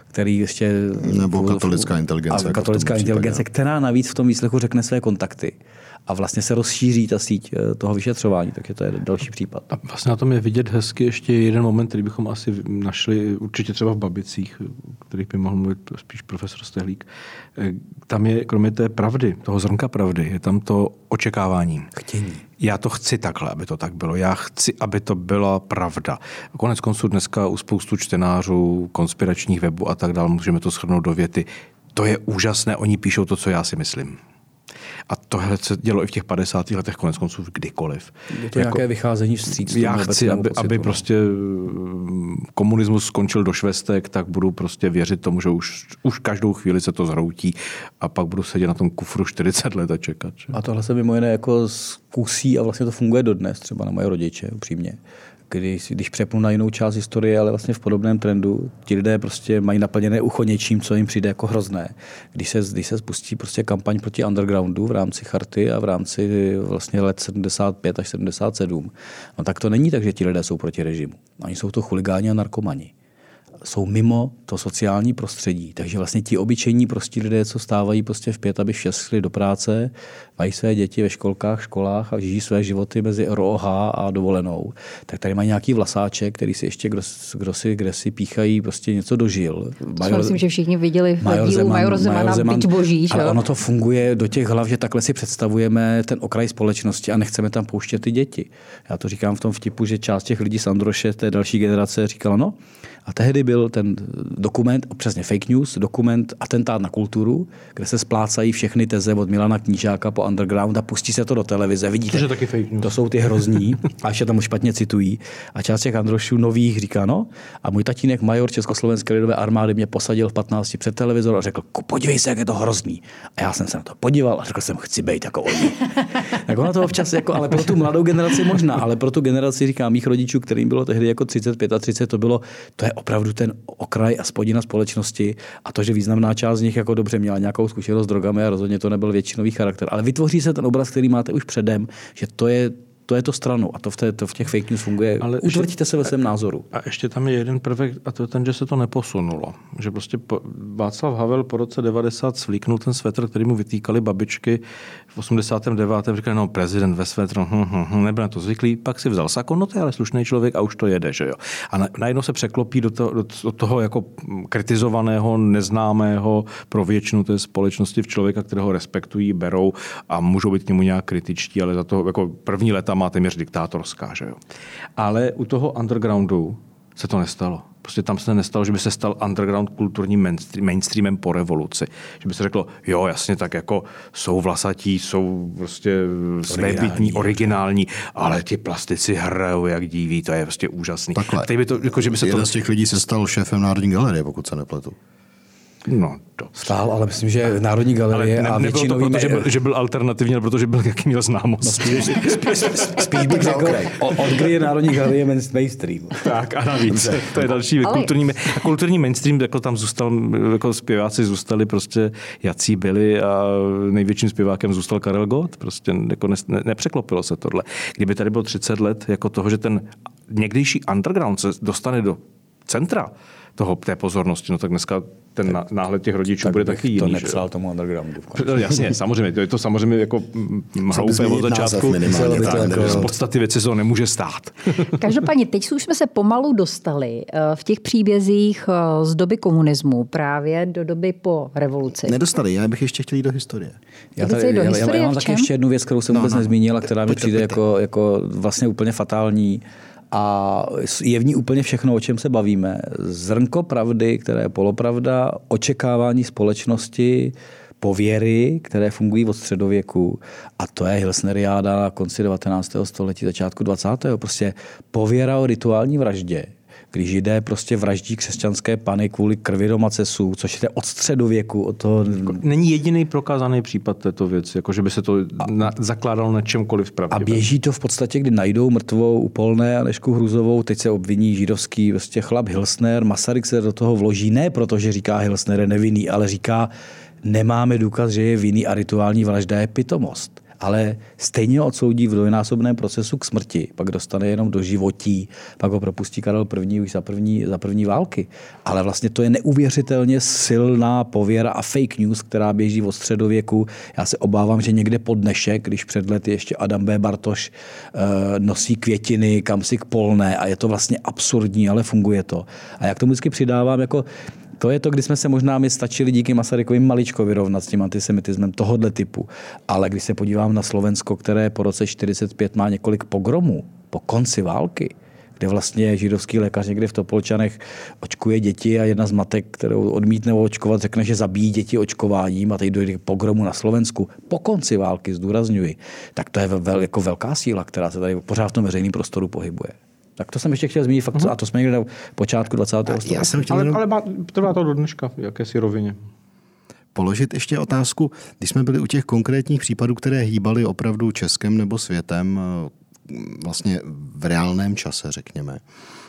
který ještě... Nebo katolická inteligence. A jako katolická inteligence, která navíc v tom výslechu řekne své kontakty a vlastně se rozšíří ta síť eh, toho vyšetřování, takže to je další případ. A vlastně na tom je vidět hezky ještě jeden moment, který bychom asi našli určitě třeba v Babicích, který by mohl mluvit spíš profesor Stehlík. Eh, tam je, kromě té pravdy, toho zrnka pravdy, je tam to očekávání. Chtění. Já to chci takhle, aby to tak bylo. Já chci, aby to byla pravda. Konec konců dneska u spoustu čtenářů, konspiračních webů a tak dále můžeme to shrnout do věty. To je úžasné, oni píšou to, co já si myslím. A tohle se dělo i v těch 50. letech, konec konců kdykoliv. Je to jako, nějaké vycházení vstříc. Já chci, aby, aby prostě mm, komunismus skončil do švestek, tak budu prostě věřit tomu, že už, už každou chvíli se to zhroutí a pak budu sedět na tom kufru 40 let a čekat. Že? A tohle se mimo jiné jako zkusí a vlastně to funguje dodnes, třeba na moje rodiče, upřímně když, když přepnu na jinou část historie, ale vlastně v podobném trendu, ti lidé prostě mají naplněné ucho něčím, co jim přijde jako hrozné. Když se, když se spustí prostě kampaň proti undergroundu v rámci charty a v rámci vlastně let 75 až 77, no tak to není tak, že ti lidé jsou proti režimu. Oni jsou to chuligáni a narkomani jsou mimo to sociální prostředí. Takže vlastně ti obyčejní prostí lidé, co stávají prostě v pět, aby v šest šli do práce, mají své děti ve školkách, školách a žijí své životy mezi ROH a dovolenou, tak tady mají nějaký vlasáček, který si ještě kdo, kdo si, kde si píchají prostě něco dožil. Major, myslím, že všichni viděli v Major dílu Zeman, Major Zeman, Major Zeman boží. Ale ono to funguje do těch hlav, že takhle si představujeme ten okraj společnosti a nechceme tam pouštět ty děti. Já to říkám v tom vtipu, že část těch lidí z Androše, té další generace, říkala, no, a tehdy byl ten dokument, přesně fake news, dokument Atentát na kulturu, kde se splácají všechny teze od Milana Knížáka po underground a pustí se to do televize. Vidíte, to, taky fake news. to jsou ty hrozní a ještě tam špatně citují. A část těch Androšů nových říká, no, a můj tatínek major Československé lidové armády mě posadil v 15 před televizor a řekl, podívej se, jak je to hrozný. A já jsem se na to podíval a řekl jsem, chci být jako oni. (laughs) tak ono to občas, jako, ale pro tu mladou generaci možná, ale pro tu generaci, říká mých rodičů, kterým bylo tehdy jako 35 a 30, to bylo, to je opravdu ten okraj a spodina společnosti a to, že významná část z nich jako dobře měla nějakou zkušenost s drogami a rozhodně to nebyl většinový charakter. Ale vytvoří se ten obraz, který máte už předem, že to je to je to stranu a to v, té, to v těch fake news funguje. Ale Utvrďte se ve svém názoru. A ještě tam je jeden prvek a to je ten, že se to neposunulo. Že prostě po, Václav Havel po roce 90 svlíknul ten svetr, který mu vytýkali babičky v 89. Říkali, no prezident ve svetru, hm, hm, hm, nebyl na to zvyklý, pak si vzal sako, no to je ale slušný člověk a už to jede, že jo. A na, najednou se překlopí do, to, do toho jako kritizovaného, neznámého pro většinu té společnosti v člověka, kterého respektují, berou a můžou být k němu nějak kritičtí, ale za to jako první leta má téměř diktátorská. Že jo? Ale u toho undergroundu se to nestalo. Prostě tam se nestalo, že by se stal underground kulturním mainstreamem po revoluci. Že by se řeklo, jo, jasně, tak jako jsou vlasatí, jsou prostě svébytní, originální, ale ti plastici hrajou jak diví, to je prostě úžasný. Takhle. by to, jako, že by se Jeden to... z těch lidí se stal šéfem Národní galerie, pokud se nepletu. No, to Stál, ale myslím, že Národní galerie ale ne, a většinou... to, protože byl, že byl alternativní, ale protože byl jaký měl známost. No, spíš, spíš, spíš bych řekl, od kdy je Národní galerie mainstream. Tak a navíc, to je další ale... kulturní, a kulturní mainstream, jako tam zůstal, jako zpěváci zůstali prostě, jací byli a největším zpěvákem zůstal Karel Gott, prostě jako ne, ne, nepřeklopilo se tohle. Kdyby tady bylo 30 let jako toho, že ten někdejší underground se dostane do centra, toho, té pozornosti, no tak dneska ten náhled těch rodičů tak bude taky jiný. to nepsal tomu undergroundu. No, jasně, samozřejmě. To je to samozřejmě jako hloupé od začátku. Z podstaty věci se to nemůže stát. (laughs) Každopádně, teď už jsme se pomalu dostali eh, v těch příbězích eh, z doby komunismu právě do doby po revoluci. Nedostali, já bych ještě chtěl jít do historie. Já, tady, do historie já, já mám taky ještě jednu věc, kterou jsem no, vůbec no, nezmínil a která mi přijde jako, jako vlastně úplně fatální a je v ní úplně všechno, o čem se bavíme. Zrnko pravdy, které je polopravda, očekávání společnosti, pověry, které fungují od středověku a to je Hilsneriáda na konci 19. století, začátku 20. Prostě pověra o rituální vraždě, když židé prostě vraždí křesťanské pany kvůli krvi domacesů, což je od středověku. Od toho... Není jediný prokázaný případ této věci, jako že by se to na, zakládalo na čemkoliv A běží to v podstatě, kdy najdou mrtvou u Polné a Nešku Hruzovou, teď se obviní židovský vlastně chlap Hilsner, Masaryk se do toho vloží, ne protože říká Hilsner je nevinný, ale říká, nemáme důkaz, že je vinný a rituální vražda je pitomost ale stejně odsoudí v dvojnásobném procesu k smrti, pak dostane jenom do životí, pak ho propustí Karel I. už za první, za první války. Ale vlastně to je neuvěřitelně silná pověra a fake news, která běží od středověku. Já se obávám, že někde pod dnešek, když před lety ještě Adam B. Bartoš uh, nosí květiny kam si k polné a je to vlastně absurdní, ale funguje to. A jak to vždycky přidávám, jako to je to, kdy jsme se možná my stačili díky Masarykovým maličko vyrovnat s tím antisemitismem tohohle typu. Ale když se podívám na Slovensko, které po roce 45 má několik pogromů, po konci války, kde vlastně židovský lékař někde v Topolčanech očkuje děti a jedna z matek, kterou odmítne očkovat, řekne, že zabíjí děti očkováním a teď dojde k pogromu na Slovensku po konci války, zdůrazňuji, tak to je vel, jako velká síla, která se tady pořád v tom veřejném prostoru pohybuje. Tak to jsem ještě chtěl zmínit, fakt, uh-huh. a to jsme někde na počátku 20. století. Já jsem chtěl ale, jenom... ale má, trvá to do dneška v jakési rovině. Položit ještě otázku, když jsme byli u těch konkrétních případů, které hýbaly opravdu Českem nebo světem, eh, vlastně v reálném čase, řekněme.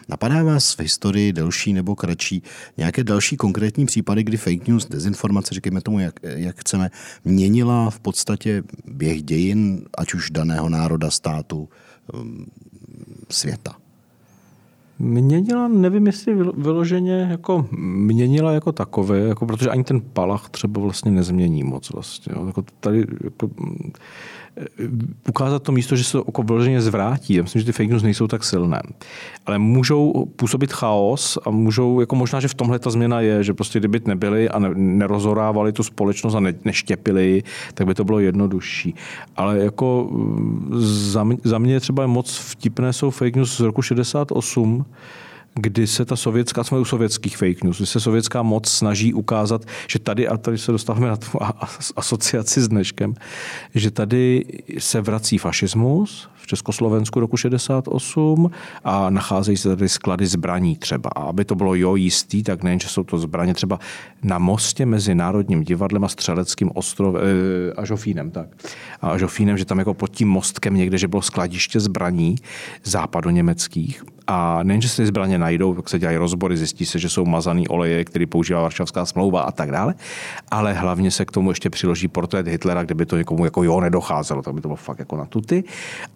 Napadá vás v historii delší nebo kratší nějaké další konkrétní případy, kdy fake news, dezinformace, říkejme tomu, jak, jak chceme, měnila v podstatě běh dějin, ať už daného národa, státu, eh, světa? Měnila, nevím, jestli vyloženě jako měnila jako takové, jako protože ani ten palach třeba vlastně nezmění moc vlastně. Jo. Jako tady jako, ukázat to místo, že se to jako vyloženě zvrátí. Já myslím, že ty fake news nejsou tak silné. Ale můžou působit chaos a můžou, jako možná, že v tomhle ta změna je, že prostě kdyby nebyli a ne, nerozorávali tu společnost a ne, neštěpili, tak by to bylo jednodušší. Ale jako za mě, za mě třeba moc vtipné jsou fake news z roku 68, kdy se ta sovětská, jsme u sovětských fake news, kdy se sovětská moc snaží ukázat, že tady, a tady se dostáváme na tu asociaci s dneškem, že tady se vrací fašismus, v Československu roku 68 a nacházejí se tady sklady zbraní třeba. A aby to bylo jo jistý, tak nejen, že jsou to zbraně třeba na mostě mezi Národním divadlem a Střeleckým ostrovem e, a Žofínem. Tak. A Žofínem, že tam jako pod tím mostkem někde, že bylo skladiště zbraní západoněmeckých. A nejen, že se ty zbraně najdou, tak se dělají rozbory, zjistí se, že jsou mazaný oleje, který používá Varšavská smlouva a tak dále. Ale hlavně se k tomu ještě přiloží portrét Hitlera, kde by to někomu jako jo nedocházelo, tak by to bylo fakt jako na tuty.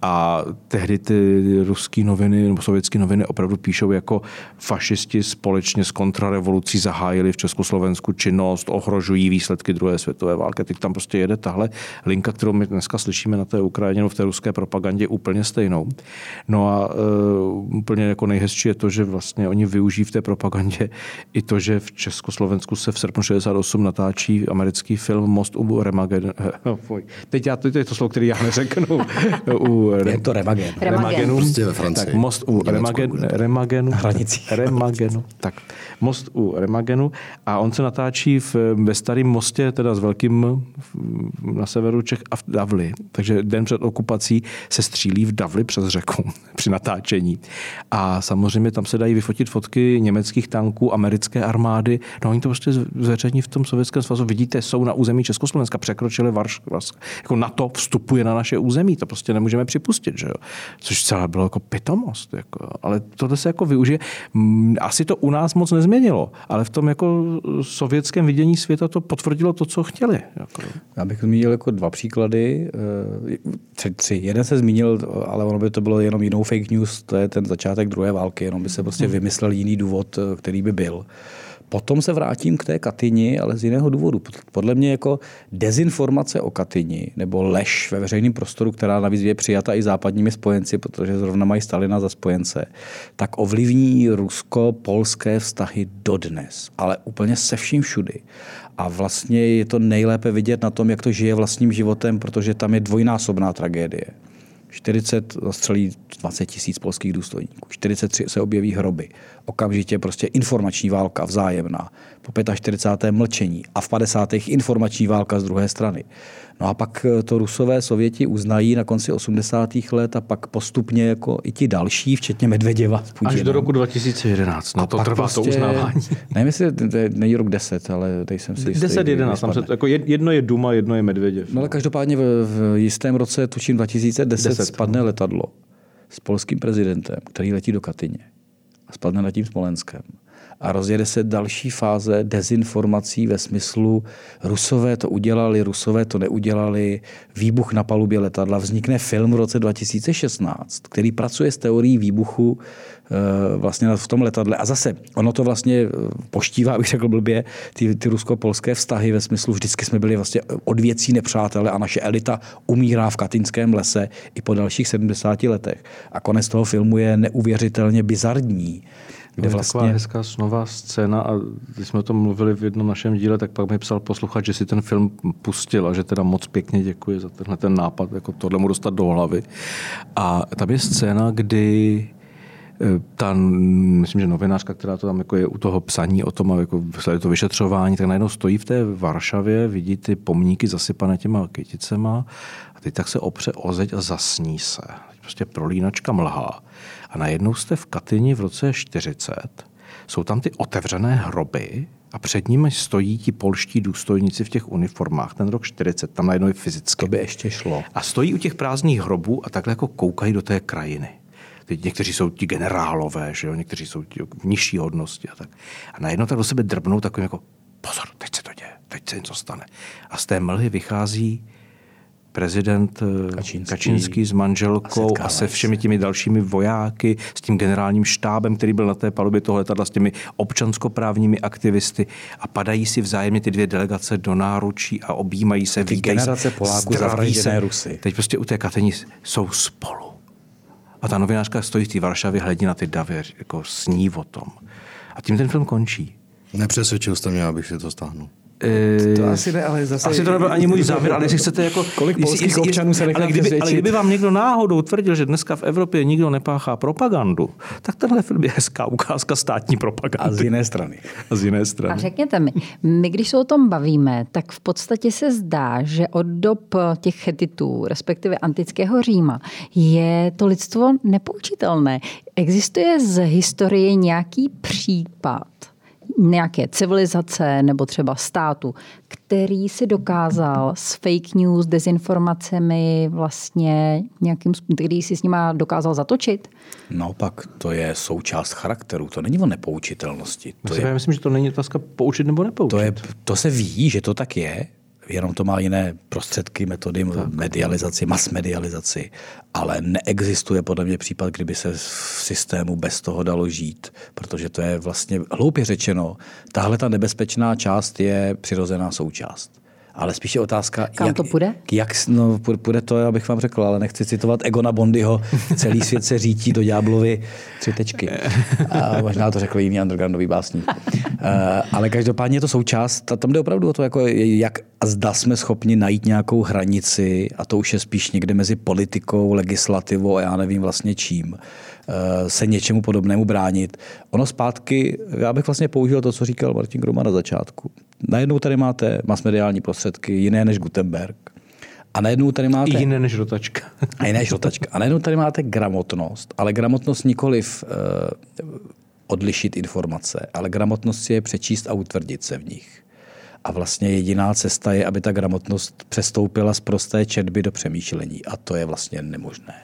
A tehdy ty ruské noviny nebo sovětské noviny opravdu píšou jako fašisti společně s kontrarevolucí zahájili v Československu činnost, ohrožují výsledky druhé světové války. Teď tam prostě jede tahle linka, kterou my dneska slyšíme na té Ukrajině, v té ruské propagandě úplně stejnou. No a uh, úplně jako nejhezčí je to, že vlastně oni využijí v té propagandě i to, že v Československu se v srpnu 68 natáčí americký film Most u Remagen. (laughs) Teď já, to je to slovo, který já neřeknu. (laughs) u je to Remagen. Remagenu. Prostě ve Francii. Tak most u Remagen, Remagenu. Hranicích. (laughs) Remagenu. Tak most u Remagenu. A on se natáčí v, ve starém mostě, teda s velkým na severu Čech a v Davli. Takže den před okupací se střílí v Davli přes řeku při natáčení. A samozřejmě tam se dají vyfotit fotky německých tanků, americké armády. No oni to prostě zveřejní v tom Sovětském svazu. Vidíte, jsou na území Československa, překročili Varš, jako NATO vstupuje na naše území. To prostě nemůžeme připustit pustit, že jo? což celé bylo jako pitomost. Jako. Ale tohle se jako využije. Asi to u nás moc nezměnilo, ale v tom jako sovětském vidění světa to potvrdilo to, co chtěli. Jako. Já bych zmínil jako dva příklady. Eh, tři, tři. Jeden se zmínil, ale ono by to bylo jenom jinou fake news, to je ten začátek druhé války, jenom by se prostě hmm. vymyslel jiný důvod, eh, který by byl. Potom se vrátím k té Katyni, ale z jiného důvodu. Podle mě jako dezinformace o Katyni nebo lež ve veřejném prostoru, která navíc je přijata i západními spojenci, protože zrovna mají Stalina za spojence, tak ovlivní rusko-polské vztahy dodnes, ale úplně se vším všudy. A vlastně je to nejlépe vidět na tom, jak to žije vlastním životem, protože tam je dvojnásobná tragédie. 40 zastřelí 20 tisíc polských důstojníků. 43 se objeví hroby. Okamžitě prostě informační válka vzájemná. Po 45. mlčení a v 50. informační válka z druhé strany. No a pak eh, to rusové sověti uznají na konci 80. let a pak postupně jako i ti další, včetně Medvěděva. Až do roku 2011, no a to trvá prostě, to uznávání. (laughs) Nevím, jestli to není rok 10, ale tady jsem si 10, 11, tam se, jako jedno je Duma, jedno je Medvěděv. No ale každopádně v, v jistém roce, tuším 2010, 10, spadne no. letadlo s polským prezidentem, který letí do Katyně a spadne nad tím Smolenskem a rozjede se další fáze dezinformací ve smyslu Rusové to udělali, Rusové to neudělali, výbuch na palubě letadla. Vznikne film v roce 2016, který pracuje s teorií výbuchu eh, vlastně v tom letadle. A zase ono to vlastně eh, poštívá, bych řekl blbě, ty, ty rusko-polské vztahy ve smyslu vždycky jsme byli vlastně od věcí nepřátelé a naše elita umírá v Katinském lese i po dalších 70 letech. A konec toho filmu je neuvěřitelně bizarní kde je vlastně... taková hezká snová scéna a když jsme o tom mluvili v jednom našem díle, tak pak mi psal posluchač, že si ten film pustil a že teda moc pěkně děkuje za tenhle ten nápad, jako tohle mu dostat do hlavy. A tam je scéna, kdy eh, ta, myslím, že novinářka, která to tam jako je u toho psaní o tom, jako to vyšetřování, tak najednou stojí v té Varšavě, vidí ty pomníky zasypané těma kyticema a teď tak se opře o zeď a zasní se. Prostě prolínačka mlhá. A najednou jste v Katyni v roce 40, jsou tam ty otevřené hroby a před nimi stojí ti polští důstojníci v těch uniformách. Ten rok 40, tam najednou je fyzicky. To by ještě šlo. A stojí u těch prázdných hrobů a takhle jako koukají do té krajiny. Teď někteří jsou ti generálové, že jo? někteří jsou ti v nižší hodnosti a tak. A najednou tak do sebe drbnou takovým jako pozor, teď se to děje, teď se něco stane. A z té mlhy vychází prezident eh, Kačínský, Kačínský s manželkou a, a se všemi těmi dalšími vojáky, s tím generálním štábem, který byl na té palubě toho letadla, s těmi občanskoprávními aktivisty a padají si vzájemně ty dvě delegace do náručí a objímají se. Ty generace Poláků zavražděné Rusy. Teď prostě u té Kateni jsou spolu. A ta novinářka stojí v té Varšavě, hledí na ty davy, jako sní o tom. A tím ten film končí. Nepřesvědčil jste mě, abych si to stáhnul. To asi ne, ale zase... Asi to nebyl ani můj závěr, ale jestli chcete jako... Kolik polských jestli, občanů se ale kdyby, ale kdyby vám někdo náhodou tvrdil, že dneska v Evropě nikdo nepáchá propagandu, tak tenhle film je hezká ukázka státní propagandy. A z jiné strany. A z jiné strany. A řekněte mi, my když se o tom bavíme, tak v podstatě se zdá, že od dob těch chetitů, respektive antického Říma, je to lidstvo nepoučitelné. Existuje z historie nějaký případ, nějaké civilizace nebo třeba státu, který si dokázal s fake news, dezinformacemi vlastně nějakým, který si s nima dokázal zatočit? Naopak, to je součást charakteru, to není o nepoučitelnosti. To je, já myslím, že to není otázka poučit nebo nepoučit. To, je, to se ví, že to tak je, jenom to má jiné prostředky, metody, tak. medializaci, masmedializaci, ale neexistuje podle mě případ, kdyby se v systému bez toho dalo žít, protože to je vlastně hloupě řečeno, tahle ta nebezpečná část je přirozená součást. Ale spíše otázka, Kam jak, to půjde? Jak, no, půjde to, abych vám řekl, ale nechci citovat Egona Bondyho, celý svět se řítí do ďáblovy tři tečky. A možná to řekl jiný undergroundový básník. Eh, ale každopádně je to součást, a tam jde opravdu o to, jako jak a zda jsme schopni najít nějakou hranici, a to už je spíš někde mezi politikou, legislativou a já nevím vlastně čím, eh, se něčemu podobnému bránit. Ono zpátky, já bych vlastně použil to, co říkal Martin Groma na začátku. Najednou tady máte masmediální prostředky, jiné než Gutenberg. A najednou tady máte... I jiné než rotačka. a jiné než rotačka. A najednou tady máte gramotnost, ale gramotnost nikoliv uh, odlišit informace, ale gramotnost je přečíst a utvrdit se v nich. A vlastně jediná cesta je, aby ta gramotnost přestoupila z prosté četby do přemýšlení. A to je vlastně nemožné.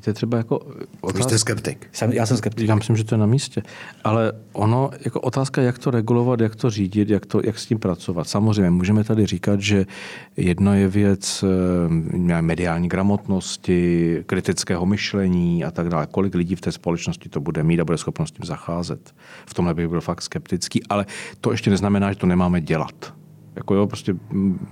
Víte, třeba jako... Otázka... Vy jste skeptik. Jsem, já jsem skeptik. Já myslím, že to je na místě. Ale ono, jako otázka, jak to regulovat, jak to řídit, jak, to, jak s tím pracovat. Samozřejmě, můžeme tady říkat, že jedno je věc e, mediální gramotnosti, kritického myšlení a tak dále. Kolik lidí v té společnosti to bude mít a bude schopnost tím zacházet. V tomhle bych byl fakt skeptický, ale to ještě neznamená, že to nemáme dělat. Jako jo, prostě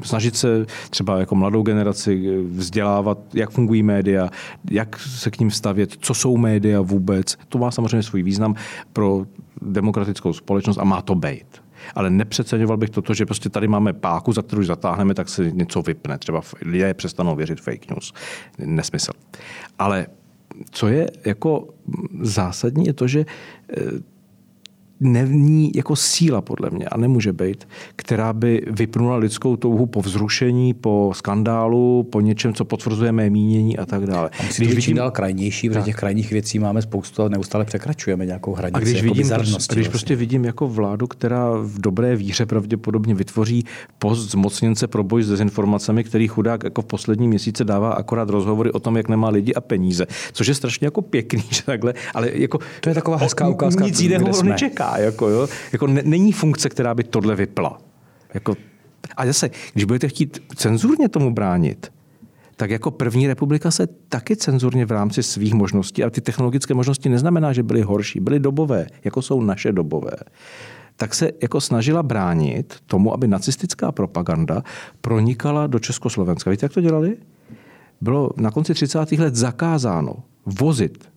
snažit se třeba jako mladou generaci vzdělávat, jak fungují média, jak se k ním stavět, co jsou média vůbec. To má samozřejmě svůj význam pro demokratickou společnost a má to být. Ale nepřeceňoval bych toto, že prostě tady máme páku, za kterou zatáhneme, tak se něco vypne. Třeba lidé přestanou věřit fake news. Nesmysl. Ale co je jako zásadní, je to, že eh, není jako síla podle mě a nemůže být, která by vypnula lidskou touhu po vzrušení, po skandálu, po něčem, co potvrzuje mé mínění a tak dále. A když vidím dál krajnější, protože těch krajních věcí máme spoustu a neustále překračujeme nějakou hranici. A když, jako vidím, prostě- bizarnosti když vlastně. prostě vidím jako vládu, která v dobré víře pravděpodobně vytvoří post zmocněnce pro boj s dezinformacemi, který chudák jako v poslední měsíce dává akorát rozhovory o tom, jak nemá lidi a peníze, což je strašně jako pěkný, (laughs) že takhle, ale jako To je taková hezká ukázka, Nic jiného kde Jako, jo? jako ne, není funkce, která by tohle vypla. Jako, a zase, když budete chtít cenzurně tomu bránit, tak jako první republika se taky cenzurně v rámci svých možností, a ty technologické možnosti neznamená, že byly horší, byly dobové, jako jsou naše dobové, tak se jako snažila bránit tomu, aby nacistická propaganda pronikala do Československa. Víte, jak to dělali? Bylo na konci 30. let zakázáno vozit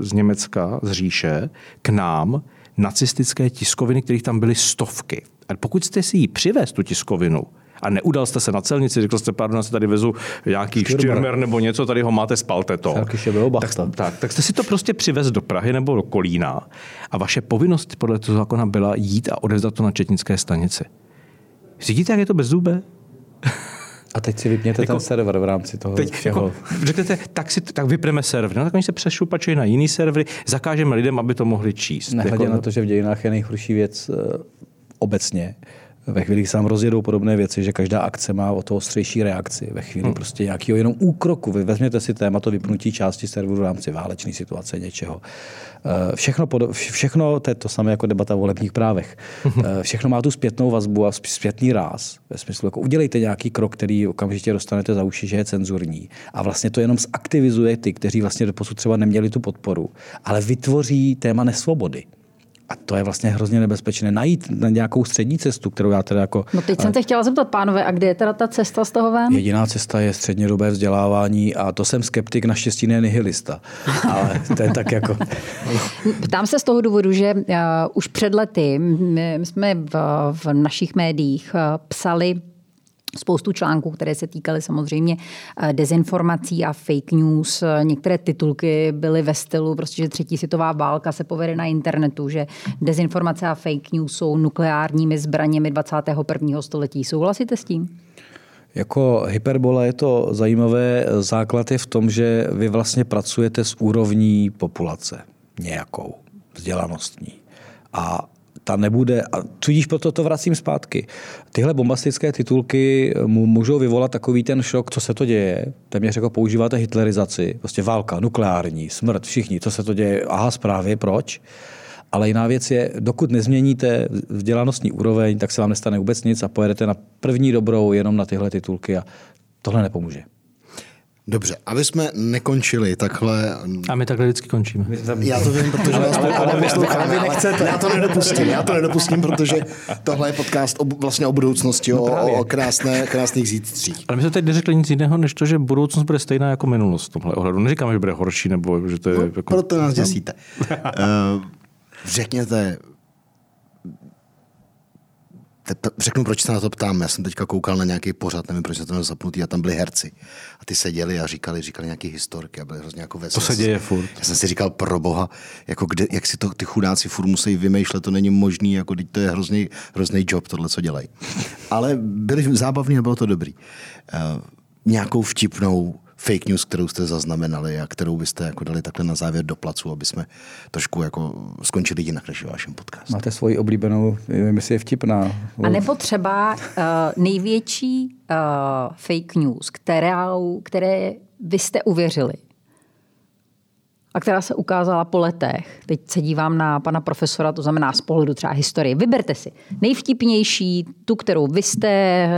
z Německa, z říše, k nám nacistické tiskoviny, kterých tam byly stovky. A pokud jste si ji přivez, tu tiskovinu, a neudal jste se na celnici, řekl jste, pardon, já si tady vezu nějaký štyrmer nebo něco, tady ho máte, spalte to. Taky bylo Tak, tak, tak jste si to prostě přivez do Prahy nebo do Kolína a vaše povinnost podle toho zákona byla jít a odevzdat to na četnické stanici. Vidíte, jak je to bezzubé? A teď si vypněte Jako- ten server v rámci toho Teď všeho. jako, řeknete, tak, si, tak vypneme server. No, tak oni se přešupačují na jiný servery, zakážeme lidem, aby to mohli číst. Nehledě Jako- na to, že v dějinách je nejhorší věc eh, obecně. Ve chvíli, kdy se nám rozjedou podobné věci, že každá akce má o to ostřejší reakci. Ve chvíli hmm. prostě nějakého jenom úkroku. Vy vezměte si téma to vypnutí části serveru v rámci válečné situace něčeho. Eh, Všechno, vš- všechno to je to samé jako debata o volebních právech. Eh, Všechno má tu zpětnou vazbu a zpětný ráz. Ve smyslu, jako udělejte nějaký krok, který okamžitě dostanete za uši, že je cenzurní. A vlastně to jenom zaktivizuje ty, kteří vlastně doposud třeba neměli tu podporu, ale vytvoří téma nesvobody. A to je vlastně hrozně nebezpečné. Najít na nějakou střední cestu, kterou já teda jako... No teď jsem se chtěla zeptat, pánové, a kde je teda ta cesta z toho ven? Jediná cesta je střednědobé vzdělávání a to jsem skeptik, naštěstí ne nihilista. (laughs) Ale to je tak jako... Ptám se z toho důvodu, že uh, už před lety my my jsme v, v našich médiích uh, psali spoustu článků, které se týkaly samozřejmě eh, dezinformací a fake news. Některé titulky byly ve stylu, prostě, že třetí světová válka se povede na internetu, že dezinformace a fake news jsou nukleárními zbraněmi 21. století. Souhlasíte s tím? Jako hyperbola je to zajímavé. Základ je v tom, že vy vlastně pracujete s úrovní populace nějakou, vzdělanostní. A ta nebude, a tudíž proto to vracím zpátky. Tyhle bombastické titulky mu můžou vyvolat takový ten šok, co se to děje. Téměř jako používáte hitlerizaci, prostě válka, nukleární, smrt, všichni, co se to děje, aha, zprávy, proč? Ale jiná věc je, dokud nezměníte vzdělanostní úroveň, tak se vám nestane vůbec nic a pojedete na první dobrou jenom na tyhle titulky a tohle nepomůže. Dobře, aby jsme nekončili takhle... A my takhle vždycky končíme. Já to vím, protože vás ale, ale, posloucháme, ale já to nedopustím, já to nedopustím, protože tohle je podcast o, vlastně o budoucnosti, No o, o krásné, krásných zítřích. Ale my jsme teď neřekli nic jiného, než to, že budoucnost bude stejná jako minulost v tomhle ohledu. Neříkáme, že bude horší, nebo že to je... No, jako... proto nás děsíte. Uh, řekněte, te- řeknu, proč se na to ptám. Já jsem teďka koukal na nějaký pořad, nevím, proč jsem to měl zapnutý, a tam byli herci. A ty seděli a říkali, říkali nějaké historky a byly hrozně jako To veselé. se děje furt. Já jsem si říkal, pro boha, jako kde, jak si to ty chudáci furt musí vymýšlet, to není možný, jako teď to je hrozný, hrozný job, tohle, co dělají. Ale byli zábavní a bylo to dobrý. Uh, nějakou vtipnou fake news, kterou jste zaznamenali a kterou byste jako dali takhle na závěr do placu, aby jsme trošku jako skončili jinak než vašem podcastu. Máte svoji oblíbenou, nevím, jestli je vtipná. A nebo třeba uh, největší uh, fake news, kterou, které vy jste uvěřili a která se ukázala po letech. Teď se dívám na pana profesora, to znamená z pohledu třeba historie. Vyberte si nejvtipnější, tu, kterou vy jste...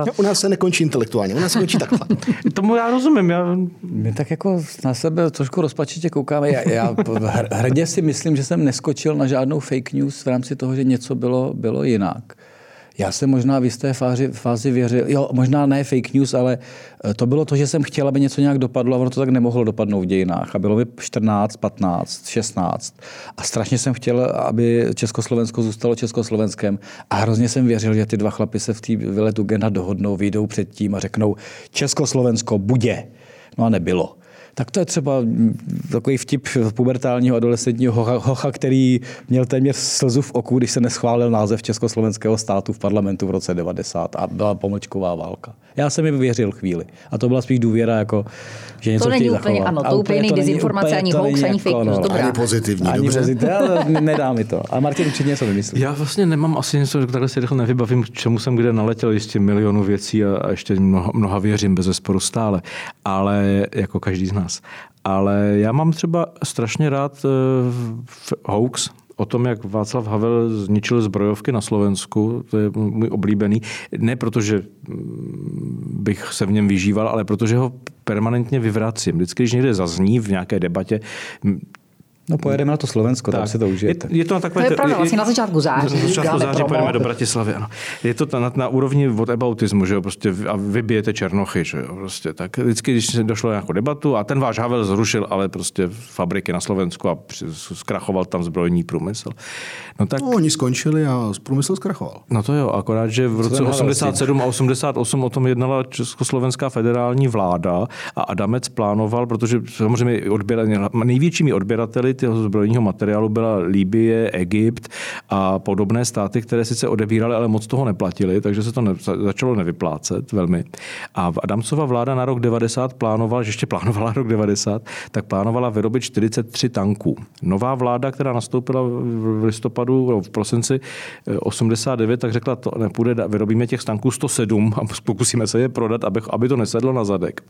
Uh, No, u nás se nekončí intelektuálně, u nás se končí takhle. (laughs) Tomu já rozumím. Já... My tak jako na sebe trošku rozpačitě koukáme. Já, já hr- hrdě si myslím, že jsem neskočil na žádnou fake news v rámci toho, že něco bylo, bylo jinak. Já jsem možná v jisté fázi, fázi věřil, jo, možná ne fake news, ale eh, to bylo to, že jsem chtěl, aby něco nějak dopadlo a ono to tak nemohlo dopadnout v dějinách. A bylo mi 14, 15, 16. A strašně jsem chtěl, aby Československo zůstalo Československem. A hrozně jsem věřil, že ty dva chlapy se v té vyletu Gena dohodnou, vyjdou předtím a řeknou Československo bude. No a nebylo tak to je třeba takový vtip pubertálního adolescentního hocha, hocha, který měl téměř slzu v oku, když se neschválil název Československého státu v parlamentu v roce 90 a byla pomlčková válka. Já jsem jim věřil chvíli. A to byla spíš důvěra, jako, že něco To není úplně, zachovat. ano, to úplně není dezinformace, ani hoax, ani fake news. No, ani pozitivní, ani dobře. Pozitivní, ale nedá mi to. A Martin určitě něco vymyslí. Já vlastně nemám asi něco, takhle si rychle nevybavím, k čemu jsem kde naletěl, ještě milionu věcí a, a ještě mnoha, mnoha věřím bez zesporu stále. Ale jako každý z nás. Ale já mám třeba strašně rád uh, hoax, o tom, jak Václav Havel zničil zbrojovky na Slovensku, to je můj oblíbený. Ne protože mm, bych se v něm vyžíval, ale protože ho permanentně vyvracím. Vždycky, když někde zazní v nějaké debatě, No pojedeme na to Slovensko, tak. tam si to užijete. Je, je to, na takové, to je pravda, vlastně na začátku září. Na začátku září pojedeme do Bratislavy, ano. Je to na, na úrovni aboutismu, že jo, prostě a vybijete Černochy, že jo, prostě. Tak vždycky, když se došlo nějakou debatu a ten váš Havel zrušil, ale prostě fabriky na Slovensku a zkrachoval tam zbrojní průmysl. No, tak, no oni skončili a průmysl zkrachoval. No to jo, akorát, že v roce 87 a 88 o tom jednala Československá federální vláda a Adamec plánoval, protože samozřejmě odběr, největšími odběrateli toho zbrojního materiálu byla Líbie, Egypt a podobné státy, které sice odebíraly, ale moc toho neplatili, takže se to ne, začalo nevyplácet velmi. A Adamcova vláda na rok 90 plánovala, že ještě plánovala rok 90, tak plánovala vyrobit 43 tanků. Nová vláda, která nastoupila v listopadu, no, v prosinci 89, eh, tak řekla, to nepůjde, vyrobíme těch tanků 107 a (laughs) pokusíme se je prodat, aby, aby to nesedlo na zadek.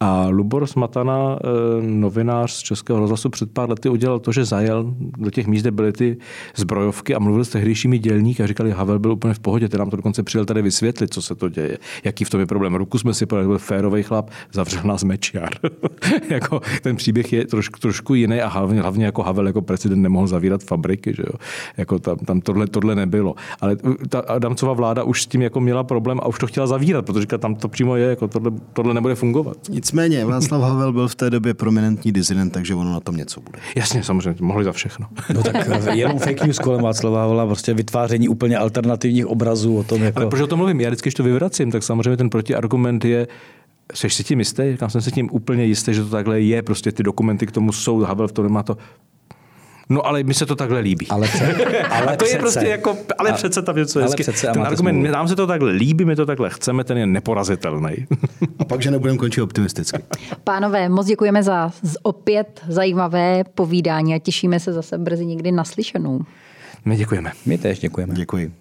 A Lubor Smatana, eh, novinář z Českého rozhlasu před pár lety udělal to, že zajel do těch míst, kde byly ty zbrojovky a mluvil s tehdejšími dělníky a říkali, Havel byl úplně v pohodě, ten nám to dokonce přijel tady vysvětlit, co se to děje, jaký v tom je problém. Ruku jsme si podali, byl férový chlap, zavřel nás mečiar. (laughs) jako, ten příběh je trošku, trošku jiný a hlavně, hlavně jako Havel jako prezident nemohl zavírat fabriky, že jo? Jako tam, tam tohle, tohle, nebylo. Ale ta Adamcova vláda už s tím jako měla problém a už to chtěla zavírat, protože tam to přímo je, jako tohle, tohle nebude fungovat. Nicméně, Václav Havel byl v té době prominentní dizident, takže ono na tom něco bude. Jasně, samozřejmě, mohli za všechno. No tak jenom fake news kolem Václava Havla, prostě vytváření úplně alternativních obrazů o tom, jako... Ale proč o tom mluvím? Já vždycky, když to vyvracím, tak samozřejmě ten protiargument je, Jsi si tím jistý? Já jsem si tím úplně jistý, že to takhle je. Prostě ty dokumenty k tomu jsou, Havel v tom nemá to. No ale mi se to takhle líbí. Ale, pře- (laughs) ale a to přece. je prostě jako, ale a, přece tam něco hezky. Ten argument, smůlu. nám se to takhle líbí, my to takhle chceme, ten je neporazitelný. a pak, že nebudeme končit optimisticky. Pánové, moc děkujeme za opět zajímavé povídání a těšíme se zase brzy někdy naslyšenou. My děkujeme. My též děkujeme. Děkuji.